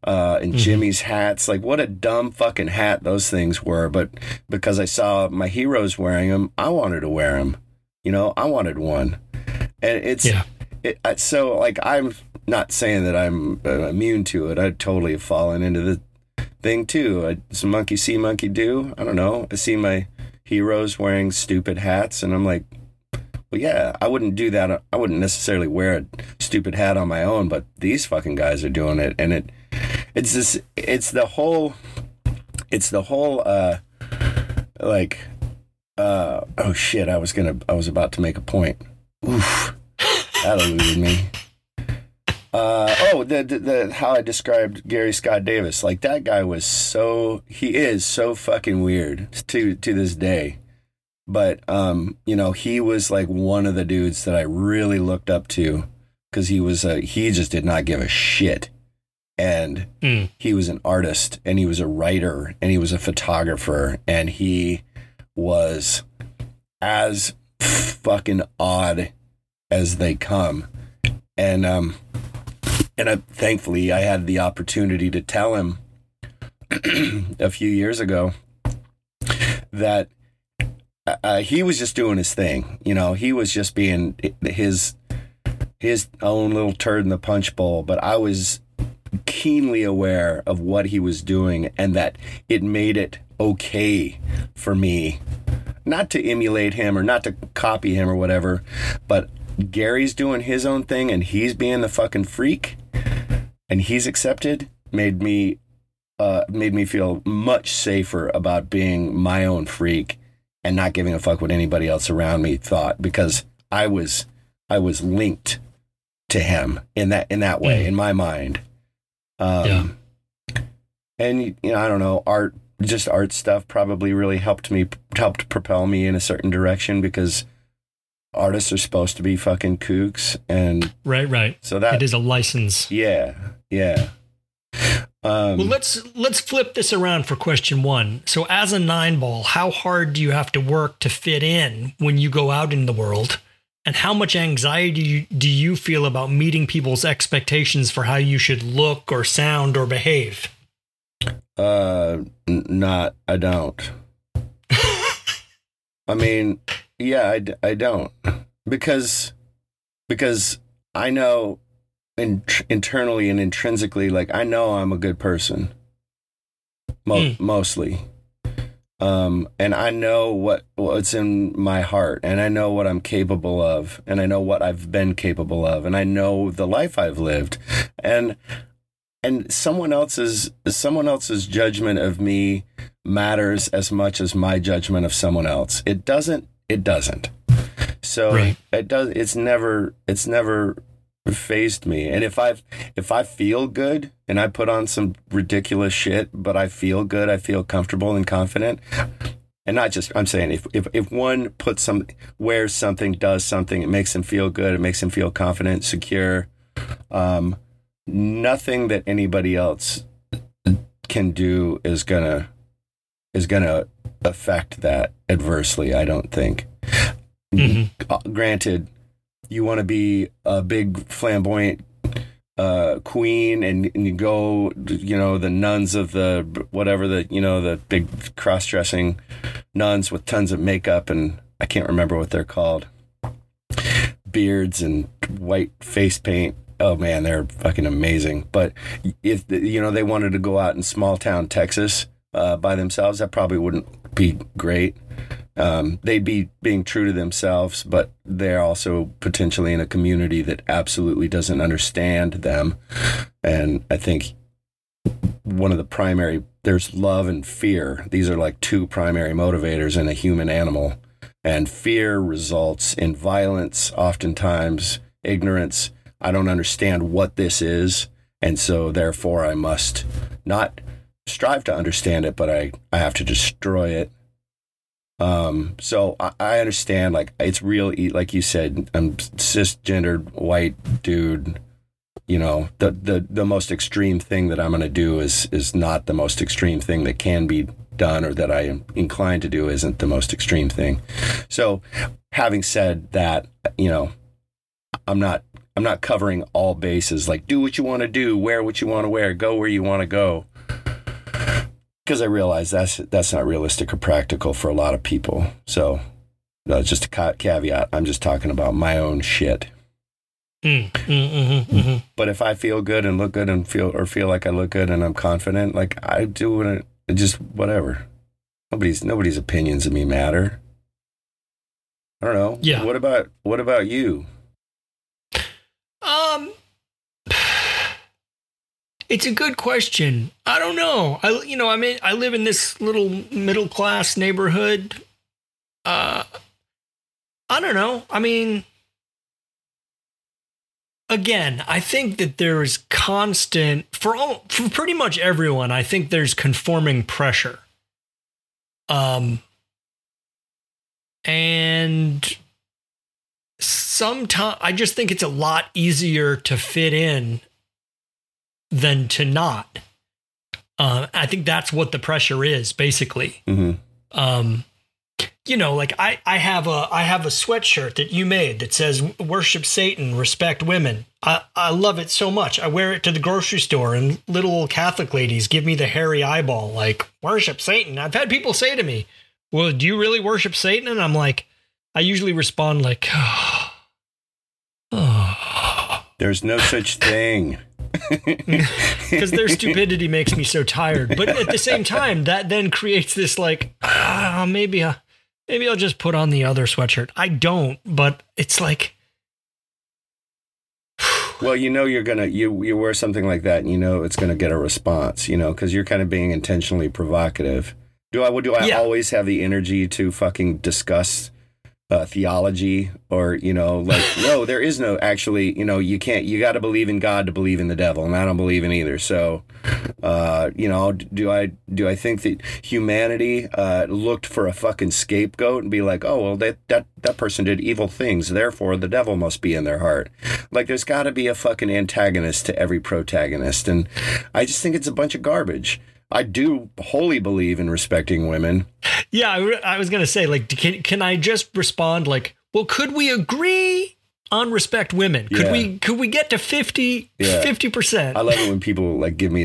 uh, and mm-hmm. Jimmy's hats. Like what a dumb fucking hat those things were. But because I saw my heroes wearing them, I wanted to wear them. You know, I wanted one, and it's yeah. It, so like I'm not saying that I'm uh, immune to it. I totally have fallen into the thing too. I, some monkey see, monkey do. I don't know. I see my heroes wearing stupid hats, and I'm like well, yeah, I wouldn't do that. I wouldn't necessarily wear a stupid hat on my own, but these fucking guys are doing it, and it, it's this, it's the whole, it's the whole, uh, like, uh, oh shit, I was gonna, I was about to make a point. Oof, that eluded me. Uh, oh, the, the, the how I described Gary Scott Davis, like that guy was so he is so fucking weird to to this day but um, you know, he was like one of the dudes that I really looked up to because he was a he just did not give a shit, and mm. he was an artist and he was a writer and he was a photographer and he was as fucking odd as they come, and um, and I, thankfully I had the opportunity to tell him [CLEARS THROAT] a few years ago that uh, he was just doing his thing. You know, he was just being his his own little turd in the punch bowl. But I was keenly aware of what he was doing and that it made it okay for me not to emulate him or not to copy him or whatever, but Gary's doing his own thing and he's being the fucking freak and he's accepted made me uh made me feel much safer about being my own freak and not giving a fuck what anybody else around me thought because I was I was linked to him in that in that way Mm. in my mind. Um Yeah. and you know I don't know art just art stuff probably really helped me helped propel me in a certain direction because artists are supposed to be fucking kooks and Right, right. so that it is a license. yeah yeah um Well, let's let's flip this around for question one. So, as a nine ball, how hard do you have to work to fit in when you go out in the world? And how much anxiety do you feel about meeting people's expectations for how you should look or sound or behave? Uh, n- not. I don't. [LAUGHS] I mean, yeah, I, d- I don't because because I know in, internally and intrinsically, like I know I'm a good person. Mo- Hmm. Mostly, um, and I know what what's in my heart, and I know what I'm capable of, and I know what I've been capable of, and I know the life I've lived, and and someone else's someone else's judgment of me matters as much as my judgment of someone else. It doesn't. It doesn't. So Right. it does. It's never. It's never phased me. And if I if I feel good and I put on some ridiculous shit, but I feel good, I feel comfortable and confident. And not just I'm saying if if if one puts some wears something, does something, it makes him feel good, it makes him feel confident, secure. Um, nothing that anybody else can do is gonna is gonna affect that adversely. I don't think. Mhm. Uh, granted, you want to be a big flamboyant uh, queen, and, and you go, you know, the nuns of the whatever the you know the big cross dressing nuns with tons of makeup, and I can't remember what they're called, beards and white face paint. Oh man, they're fucking amazing. But if you know they wanted to go out in small town Texas uh, by themselves, that probably wouldn't be great. Um, they'd be being true to themselves, but they're also potentially in a community that absolutely doesn't understand them. And I think one of the primary there's love and fear. These are like two primary motivators in a human animal. And fear results in violence, oftentimes ignorance. I don't understand what this is. And so therefore I must not strive to understand it, but I, I have to destroy it. Um, so I, I understand like it's real like you said, I'm cisgendered white dude. You know, the, the the most extreme thing that I'm gonna do is is not the most extreme thing that can be done or that I am inclined to do isn't the most extreme thing. So having said that, you know, I'm not I'm not covering all bases. Like do what you want to do, wear what you want to wear, go where you want to go. Because I realize that's that's not realistic or practical for a lot of people. So that's just a ca- caveat. I'm just talking about my own shit. Mm, mm, mhm, mhm. But if I feel good and look good and feel or feel like I look good and I'm confident, like I do it just whatever. Nobody's nobody's opinions of me matter. I don't know. Yeah. What about what about you? Um, it's a good question. I don't know. I you know I mean I live in this little middle class neighborhood. Uh, I don't know. I mean, again, I think that there is constant for all for pretty much everyone. I think there's conforming pressure. Um, and sometimes I just think it's a lot easier to fit in than to not. Uh, I think that's what the pressure is, basically. Mm-hmm. Um, you know, like I, I have a I have a sweatshirt that you made that says "Worship Satan, respect women." I, I love it so much. I wear it to the grocery store, and little old Catholic ladies give me the hairy eyeball, like "Worship Satan." I've had people say to me, "Well, do you really worship Satan?" And I'm like, I usually respond like, "Oh." [SIGHS] [SIGHS] [SIGHS] There's no such thing. [LAUGHS] because their stupidity makes me so tired. But at the same time, that then creates this like, ah, maybe I, maybe I'll just put on the other sweatshirt. I don't, but it's like, Well, you know you're gonna you you wear something like that, and you know it's gonna get a response. You know because you're kind of being intentionally provocative. Do I do I Yeah. always have the energy to fucking discuss uh, theology or you know like [LAUGHS] no there is no actually you know you can't you got to believe in God to believe in the devil and I don't believe in either. So uh, you know do I do I think that humanity uh, looked for a fucking scapegoat and be like oh well that that that person did evil things therefore the devil must be in their heart like there's got to be a fucking antagonist to every protagonist and I just think it's a bunch of garbage. I do wholly believe in respecting women. yeah, I, re- I was gonna say, like, can can I just respond like, well, could we agree on respect women? Could Yeah. we could we get to 50 Yeah. percent? I love it when people like give me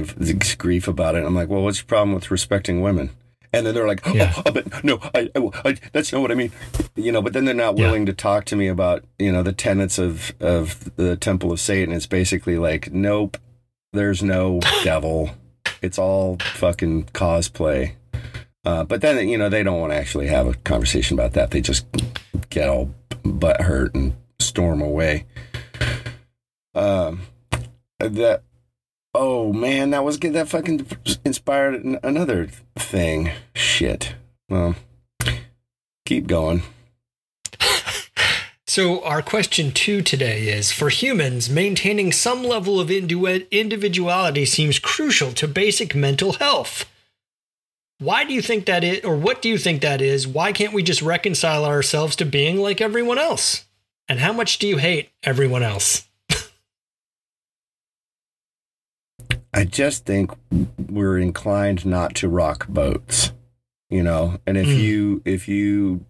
grief about it. I'm like, well, what's your problem with respecting women? And then they're like, oh, Yeah. oh, but no, I, I, I, that's not what I mean. You know, but then they're not willing to talk to me about, you know, the tenets of, of the temple of Satan. It's basically like, nope, there's no [LAUGHS] devil. It's all fucking cosplay. Uh, but then, you know, they don't want to actually have a conversation about that. They just get all butt hurt and storm away. Um, that oh man that was good that fucking inspired another thing shit well keep going So, our question two today is For humans, maintaining some level of individuality seems crucial to basic mental health. Why do you think that is, or what do you think that is? Why can't we just reconcile ourselves to being like everyone else? And how much do you hate everyone else? i just think we're inclined not to rock boats you know and if Mm. you if you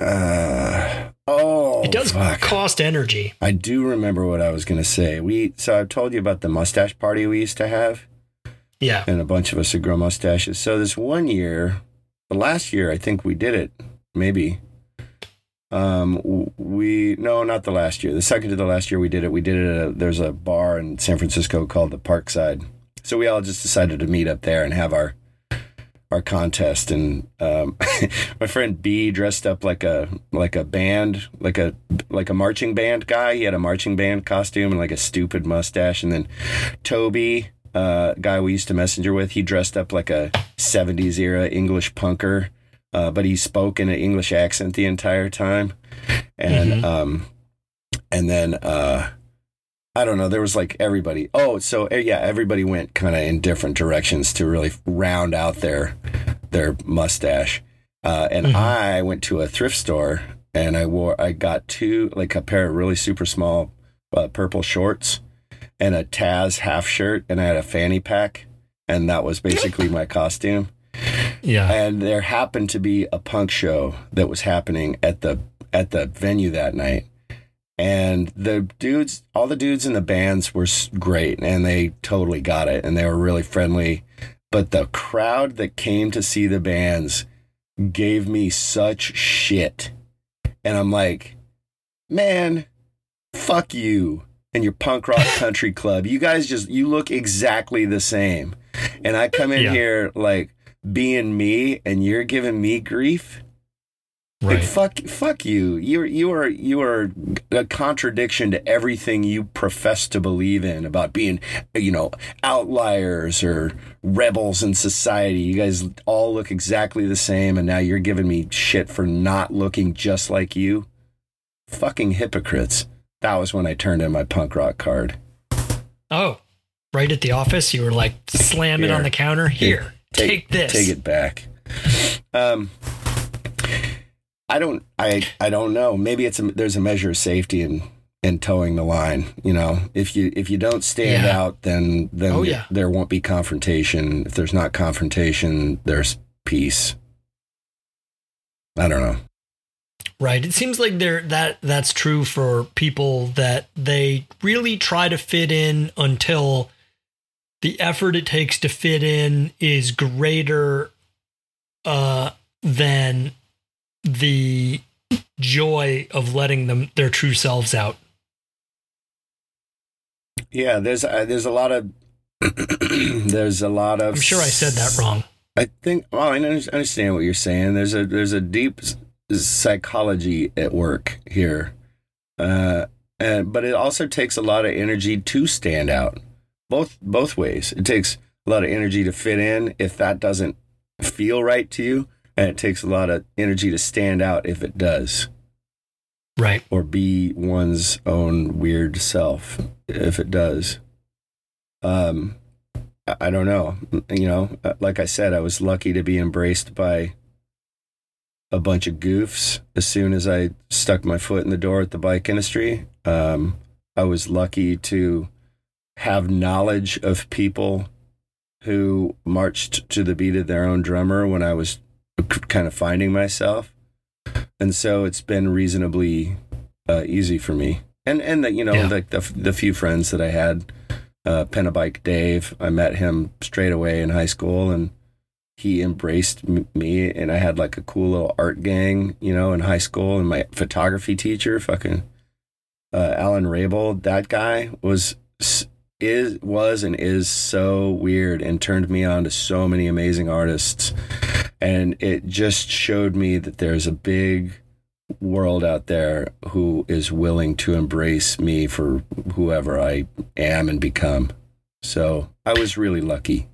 uh oh it does fuck. cost energy. i do remember what i was gonna say we so i've told you about the mustache party we used to have Yeah. and a bunch of us would grow mustaches. So this one year, the last year, I think we did it. Maybe. Um, we no, not the last year. The second to the last year we did it. We did it. At a, there's a bar in San Francisco called the Parkside. So we all just decided to meet up there and have our our contest. And um, [LAUGHS] my friend B dressed up like a like a band, like a like a marching band guy. He had a marching band costume and like a stupid mustache. And then Toby, uh, guy we used to messenger with, he dressed up like a 70s era English punker, uh, but he spoke in an English accent the entire time. And, Mhm. um, and then, uh, I don't know, there was like everybody. Oh, so uh, yeah, everybody went kind of in different directions to really round out their, their mustache. Uh, and Mhm. I went to a thrift store and I wore, I got two, like a pair of really super small uh, purple shorts and a Taz half shirt, and I had a fanny pack, and that was basically my costume. Yeah. And there happened to be a punk show that was happening at the at the venue that night, and the dudes, all the dudes in the bands were great, and they totally got it, and they were really friendly. But the crowd that came to see the bands gave me such shit, and I'm like, man, fuck you and your punk rock [LAUGHS] country club. You guys just you look exactly the same. And I come in Yeah. here like being me and you're giving me grief. Like fuck fuck you. You are you are you are a contradiction to everything you profess to believe in about being you know outliers or rebels in society. You guys all look exactly the same and now you're giving me shit for not looking just like you. Fucking hypocrites. That was when I turned in my punk rock card. Oh, right at the office, you were like slam it on the counter. Here, take, this. Take it back. Um, I don't. I. I don't know. Maybe it's a, there's a measure of safety in in towing the line. You know, if you if you don't stand Yeah. out, then then Oh, yeah. there won't be confrontation. If there's not confrontation, there's peace. I don't know. Right. It seems like there that that's true for people that they really try to fit in until the effort it takes to fit in is greater uh, than the joy of letting them their true selves out. Yeah, there's uh, there's a lot of [CLEARS THROAT] there's a lot of. I'm sure I said that wrong. I think. Well, I understand what you're saying. There's a there's a deep psychology at work here, uh, and but it also takes a lot of energy to stand out. Both both ways. It takes a lot of energy to fit in if that doesn't feel right to you, and it takes a lot of energy to stand out if it does. Right. Or be one's own weird self if it does. Um, I don't know. You know, like I said, I was lucky to be embraced by a bunch of goofs as soon as I stuck my foot in the door at the bike industry. Um, I was lucky to have knowledge of people who marched to the beat of their own drummer when I was kind of finding myself. And so it's been reasonably uh, easy for me. And and that you know yeah. the, the, the few friends that I had, uh, Penabike Dave, I met him straight away in high school, and he embraced me. And I had like a cool little art gang, you know, in high school. And my photography teacher, fucking uh, Alan Rabel, that guy was is was and is so weird and turned me on to so many amazing artists and it just showed me that there's a big world out there who is willing to embrace me for whoever I am and become. So I was really lucky.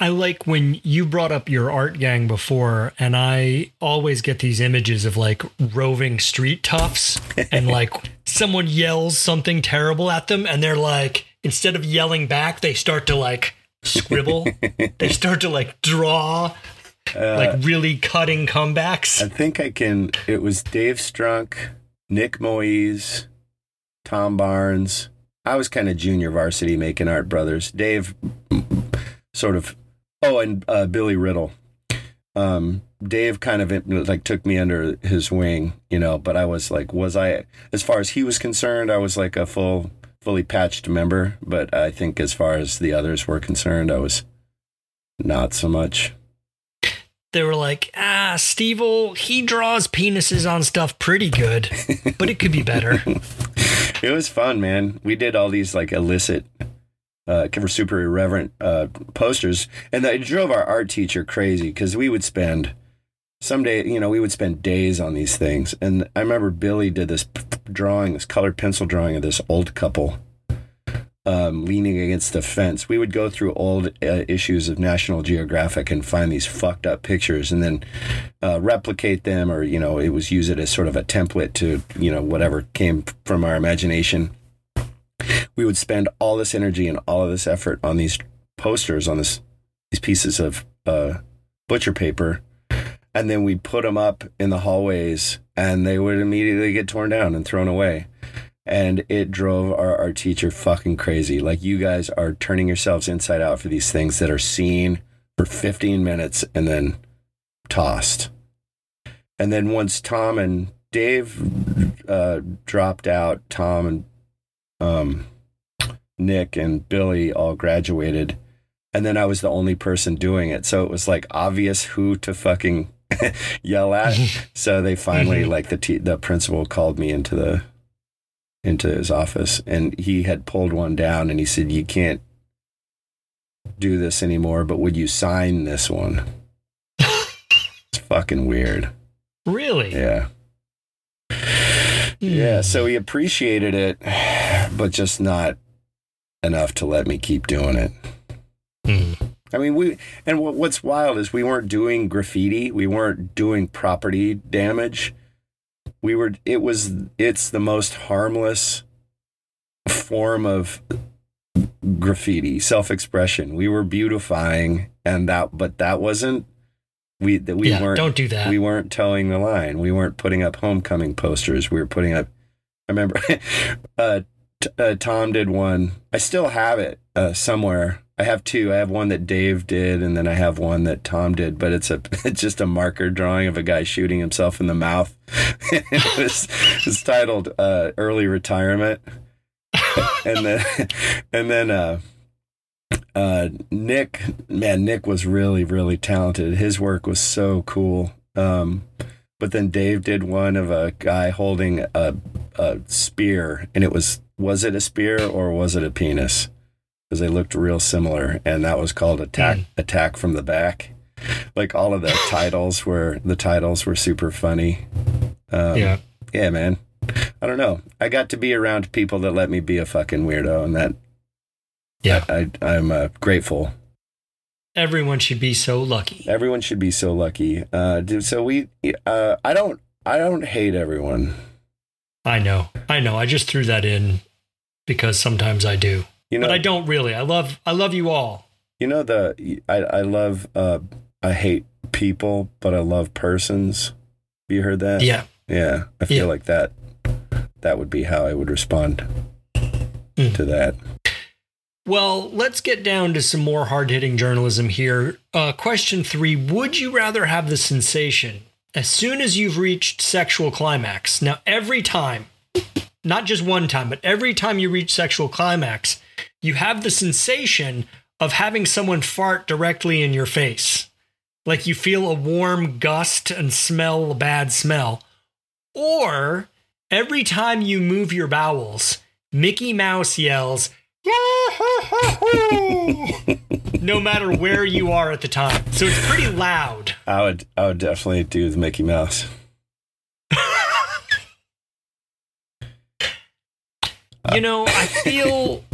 I like when you brought up your art gang before, and I always get these images of like roving street toughs, and [LAUGHS] like someone yells something terrible at them, and they're like, instead of yelling back, they start to like scribble. [LAUGHS] they start to like draw uh, like really cutting comebacks. I think I can. It was Dave Strunk, Nick Moise, Tom Barnes. I was kind of junior varsity making art brothers. Dave, sort of. Oh, and uh, Billy Riddle. Um, Dave kind of like took me under his wing, you know. But I was like, was I as far as he was concerned, I was like a full fully patched member, but I think as far as the others were concerned, I was not so much. They were like, ah, Steve, he draws penises on stuff pretty good, but it could be better. [LAUGHS] it was fun, man. We did all these like illicit, uh, super irreverent uh, posters, and it drove our art teacher crazy because we would spend someday, you know, we would spend days on these things. And I remember Billy did this drawing, this colored pencil drawing of this old couple um, leaning against the fence. We would go through old uh, issues of National Geographic and find these fucked up pictures and then uh, replicate them or, you know, it was use it as sort of a template to, you know, whatever came from our imagination. We would spend all this energy and all of this effort on these posters, on this these pieces of uh, butcher paper and then we'd put them up in the hallways and they would immediately get torn down and thrown away. And it drove our, our teacher fucking crazy. Like you guys are turning yourselves inside out for these things that are seen for 15 minutes and then tossed. And then once tom and dave uh, dropped out tom and um, nick and billy all graduated and then I was the only person doing it. So it was like obvious who to fucking [LAUGHS] yell at. [LAUGHS] so they finally, mm-hmm. like the t- the principal, called me into the into his office, and he had pulled one down, and he said, "You can't do this anymore, but would you sign this one?" [LAUGHS] it's fucking weird. Really? Yeah. Yeah, so he appreciated it, but just not enough to let me keep doing it. Mm. I mean, we and what's wild is we weren't doing graffiti, we weren't doing property damage. We were. It was. It's the most harmless form of graffiti, self-expression. We were beautifying, and that, but that wasn't. We that we yeah, weren't. Don't do that. We weren't toeing the line. We weren't putting up homecoming posters. We were putting up. I remember, [LAUGHS] uh, t- uh, Tom did one. I still have it uh, somewhere I have two. I have one that Dave did, and then I have one that Tom did. But it's a [LAUGHS] it's just a marker drawing of a guy shooting himself in the mouth. [LAUGHS] it was it's titled uh, "Early Retirement," and then [LAUGHS] and then uh, uh, Nick, man, Nick was really really talented. His work was so cool. Um, but then Dave did one of a guy holding a, a spear, and it was was it a spear or was it a penis? Because they looked real similar, and that was called Attack Hmm. Attack from the Back. Like all of the [LAUGHS] titles were the titles were super funny. Um, yeah. yeah, man. I don't know. I got to be around people that let me be a fucking weirdo, and that Yeah. I, I'm uh, grateful. Everyone should be so lucky. Everyone should be so lucky. Uh, so we, uh, I don't, I don't hate everyone. I know. I know. I just threw that in because sometimes I do. You know, but I don't really. I love I love you all. you know the I, I love, uh, I hate people, but I love persons. Have you heard that? Yeah. Yeah, I feel Yeah. like that. That would be how I would respond Mm. to that. Well, let's get down to some more hard hitting journalism here. Uh, question three Would you rather have the sensation as soon as you've reached sexual climax? Now, every time, not just one time, but every time you reach sexual climax, you have the sensation of having someone fart directly in your face. Like you feel a warm gust and smell a bad smell. Or every time you move your bowels, Mickey Mouse yells, no matter where you are at the time. So it's pretty loud. I would, I would definitely do the Mickey Mouse. [LAUGHS] You know, I feel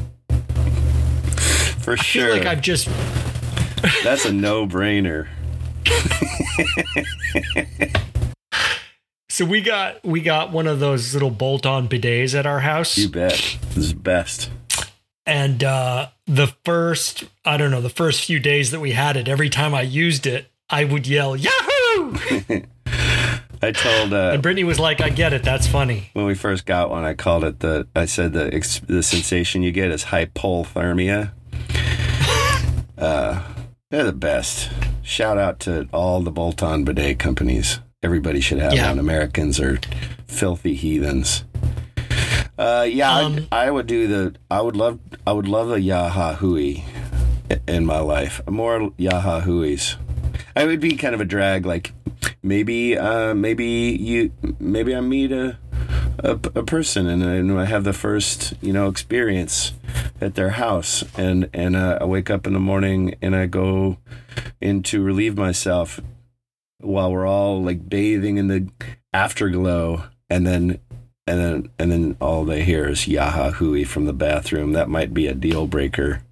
For I sure. feel like I've just That's a no-brainer. [LAUGHS] so we got we got one of those little bolt-on bidets at our house. You bet. This is best. and uh the first I don't know, the first few days that we had it, every time I used it, I would yell, Yahoo! [LAUGHS] I told uh, And Brittany was like, I get it, that's funny. when we first got one, I called it the. I said the the sensation you get is hypothermia. Uh, they're the best. Shout out to all the bolt-on bidet companies. Everybody should have Yeah. one. Americans are filthy heathens. Uh, yeah, Um, I would do the. I would love. I would love a Yaha Hui in my life. More Yaha Huis. I would be kind of a drag. Like maybe, uh, maybe you, maybe I meet a a, a person and, and I have the first you know experience at their house and and uh, I wake up in the morning and I go in to relieve myself while we're all like bathing in the afterglow and then and then and then all they hear is Yaha Hui from the bathroom. That might be a deal breaker.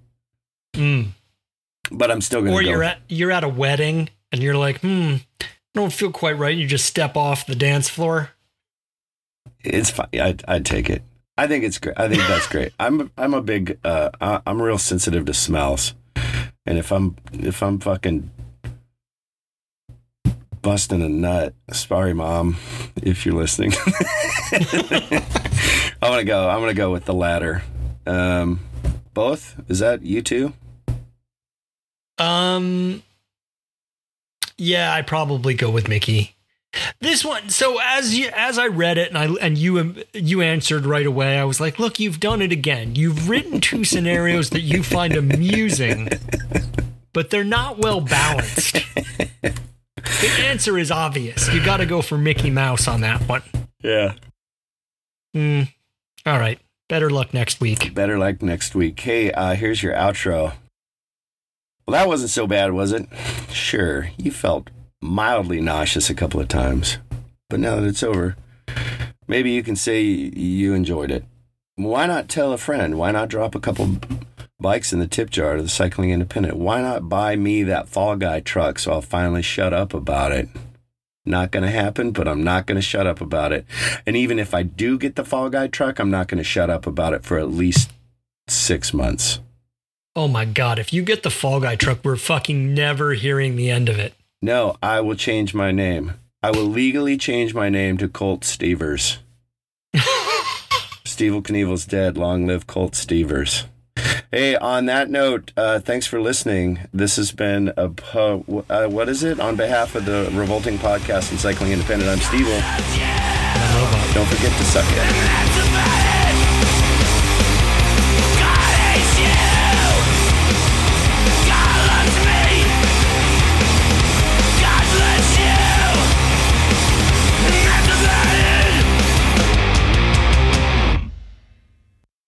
Mm. But I'm still gonna Or go. you're at you're at a wedding and you're like, hmm, I don't feel quite right. You just step off the dance floor. It's fine. I'd, I'd take it. I think it's great. I think that's great. [LAUGHS] I'm I'm a big uh I- I'm real sensitive to smells, and if I'm if I'm fucking busting a nut, sorry mom, if you're listening. [LAUGHS] I'm gonna go. I'm gonna go with the latter. Um, both is that you too? Um Yeah, I probably go with Mickey. This one, so as you as I read it and I and you you answered right away, I was like, "Look, you've done it again. You've written two scenarios that you find amusing, but they're not well balanced." The answer is obvious. You got to go for Mickey Mouse on that one. Yeah. Hmm. All right. Better luck next week. Better luck next week. Hey, uh, here's your outro. Well, that wasn't so bad, was it? Sure, you felt mildly nauseous a couple of times, but now that it's over, maybe you can say you enjoyed it. Why not tell a friend? Why not drop a couple bikes in the tip jar to the Cycling Independent? Why not buy me that Fall Guy truck so I'll finally shut up about it? Not going to happen, but I'm not going to shut up about it. And even if I do get the Fall Guy truck, I'm not going to shut up about it for at least six months. Oh my god, if you get the Fall Guy truck, we're fucking never hearing the end of it. No, I will change my name. I will legally change my name to Colt Stevers. [LAUGHS] Steve Knievel's dead. Long live Colt Stevers. Hey, on that note, uh, thanks for listening. This has been a po- uh, what is it? On behalf of the Revolting Podcast and Cycling Independent, I'm Steve. Don't forget to suck it.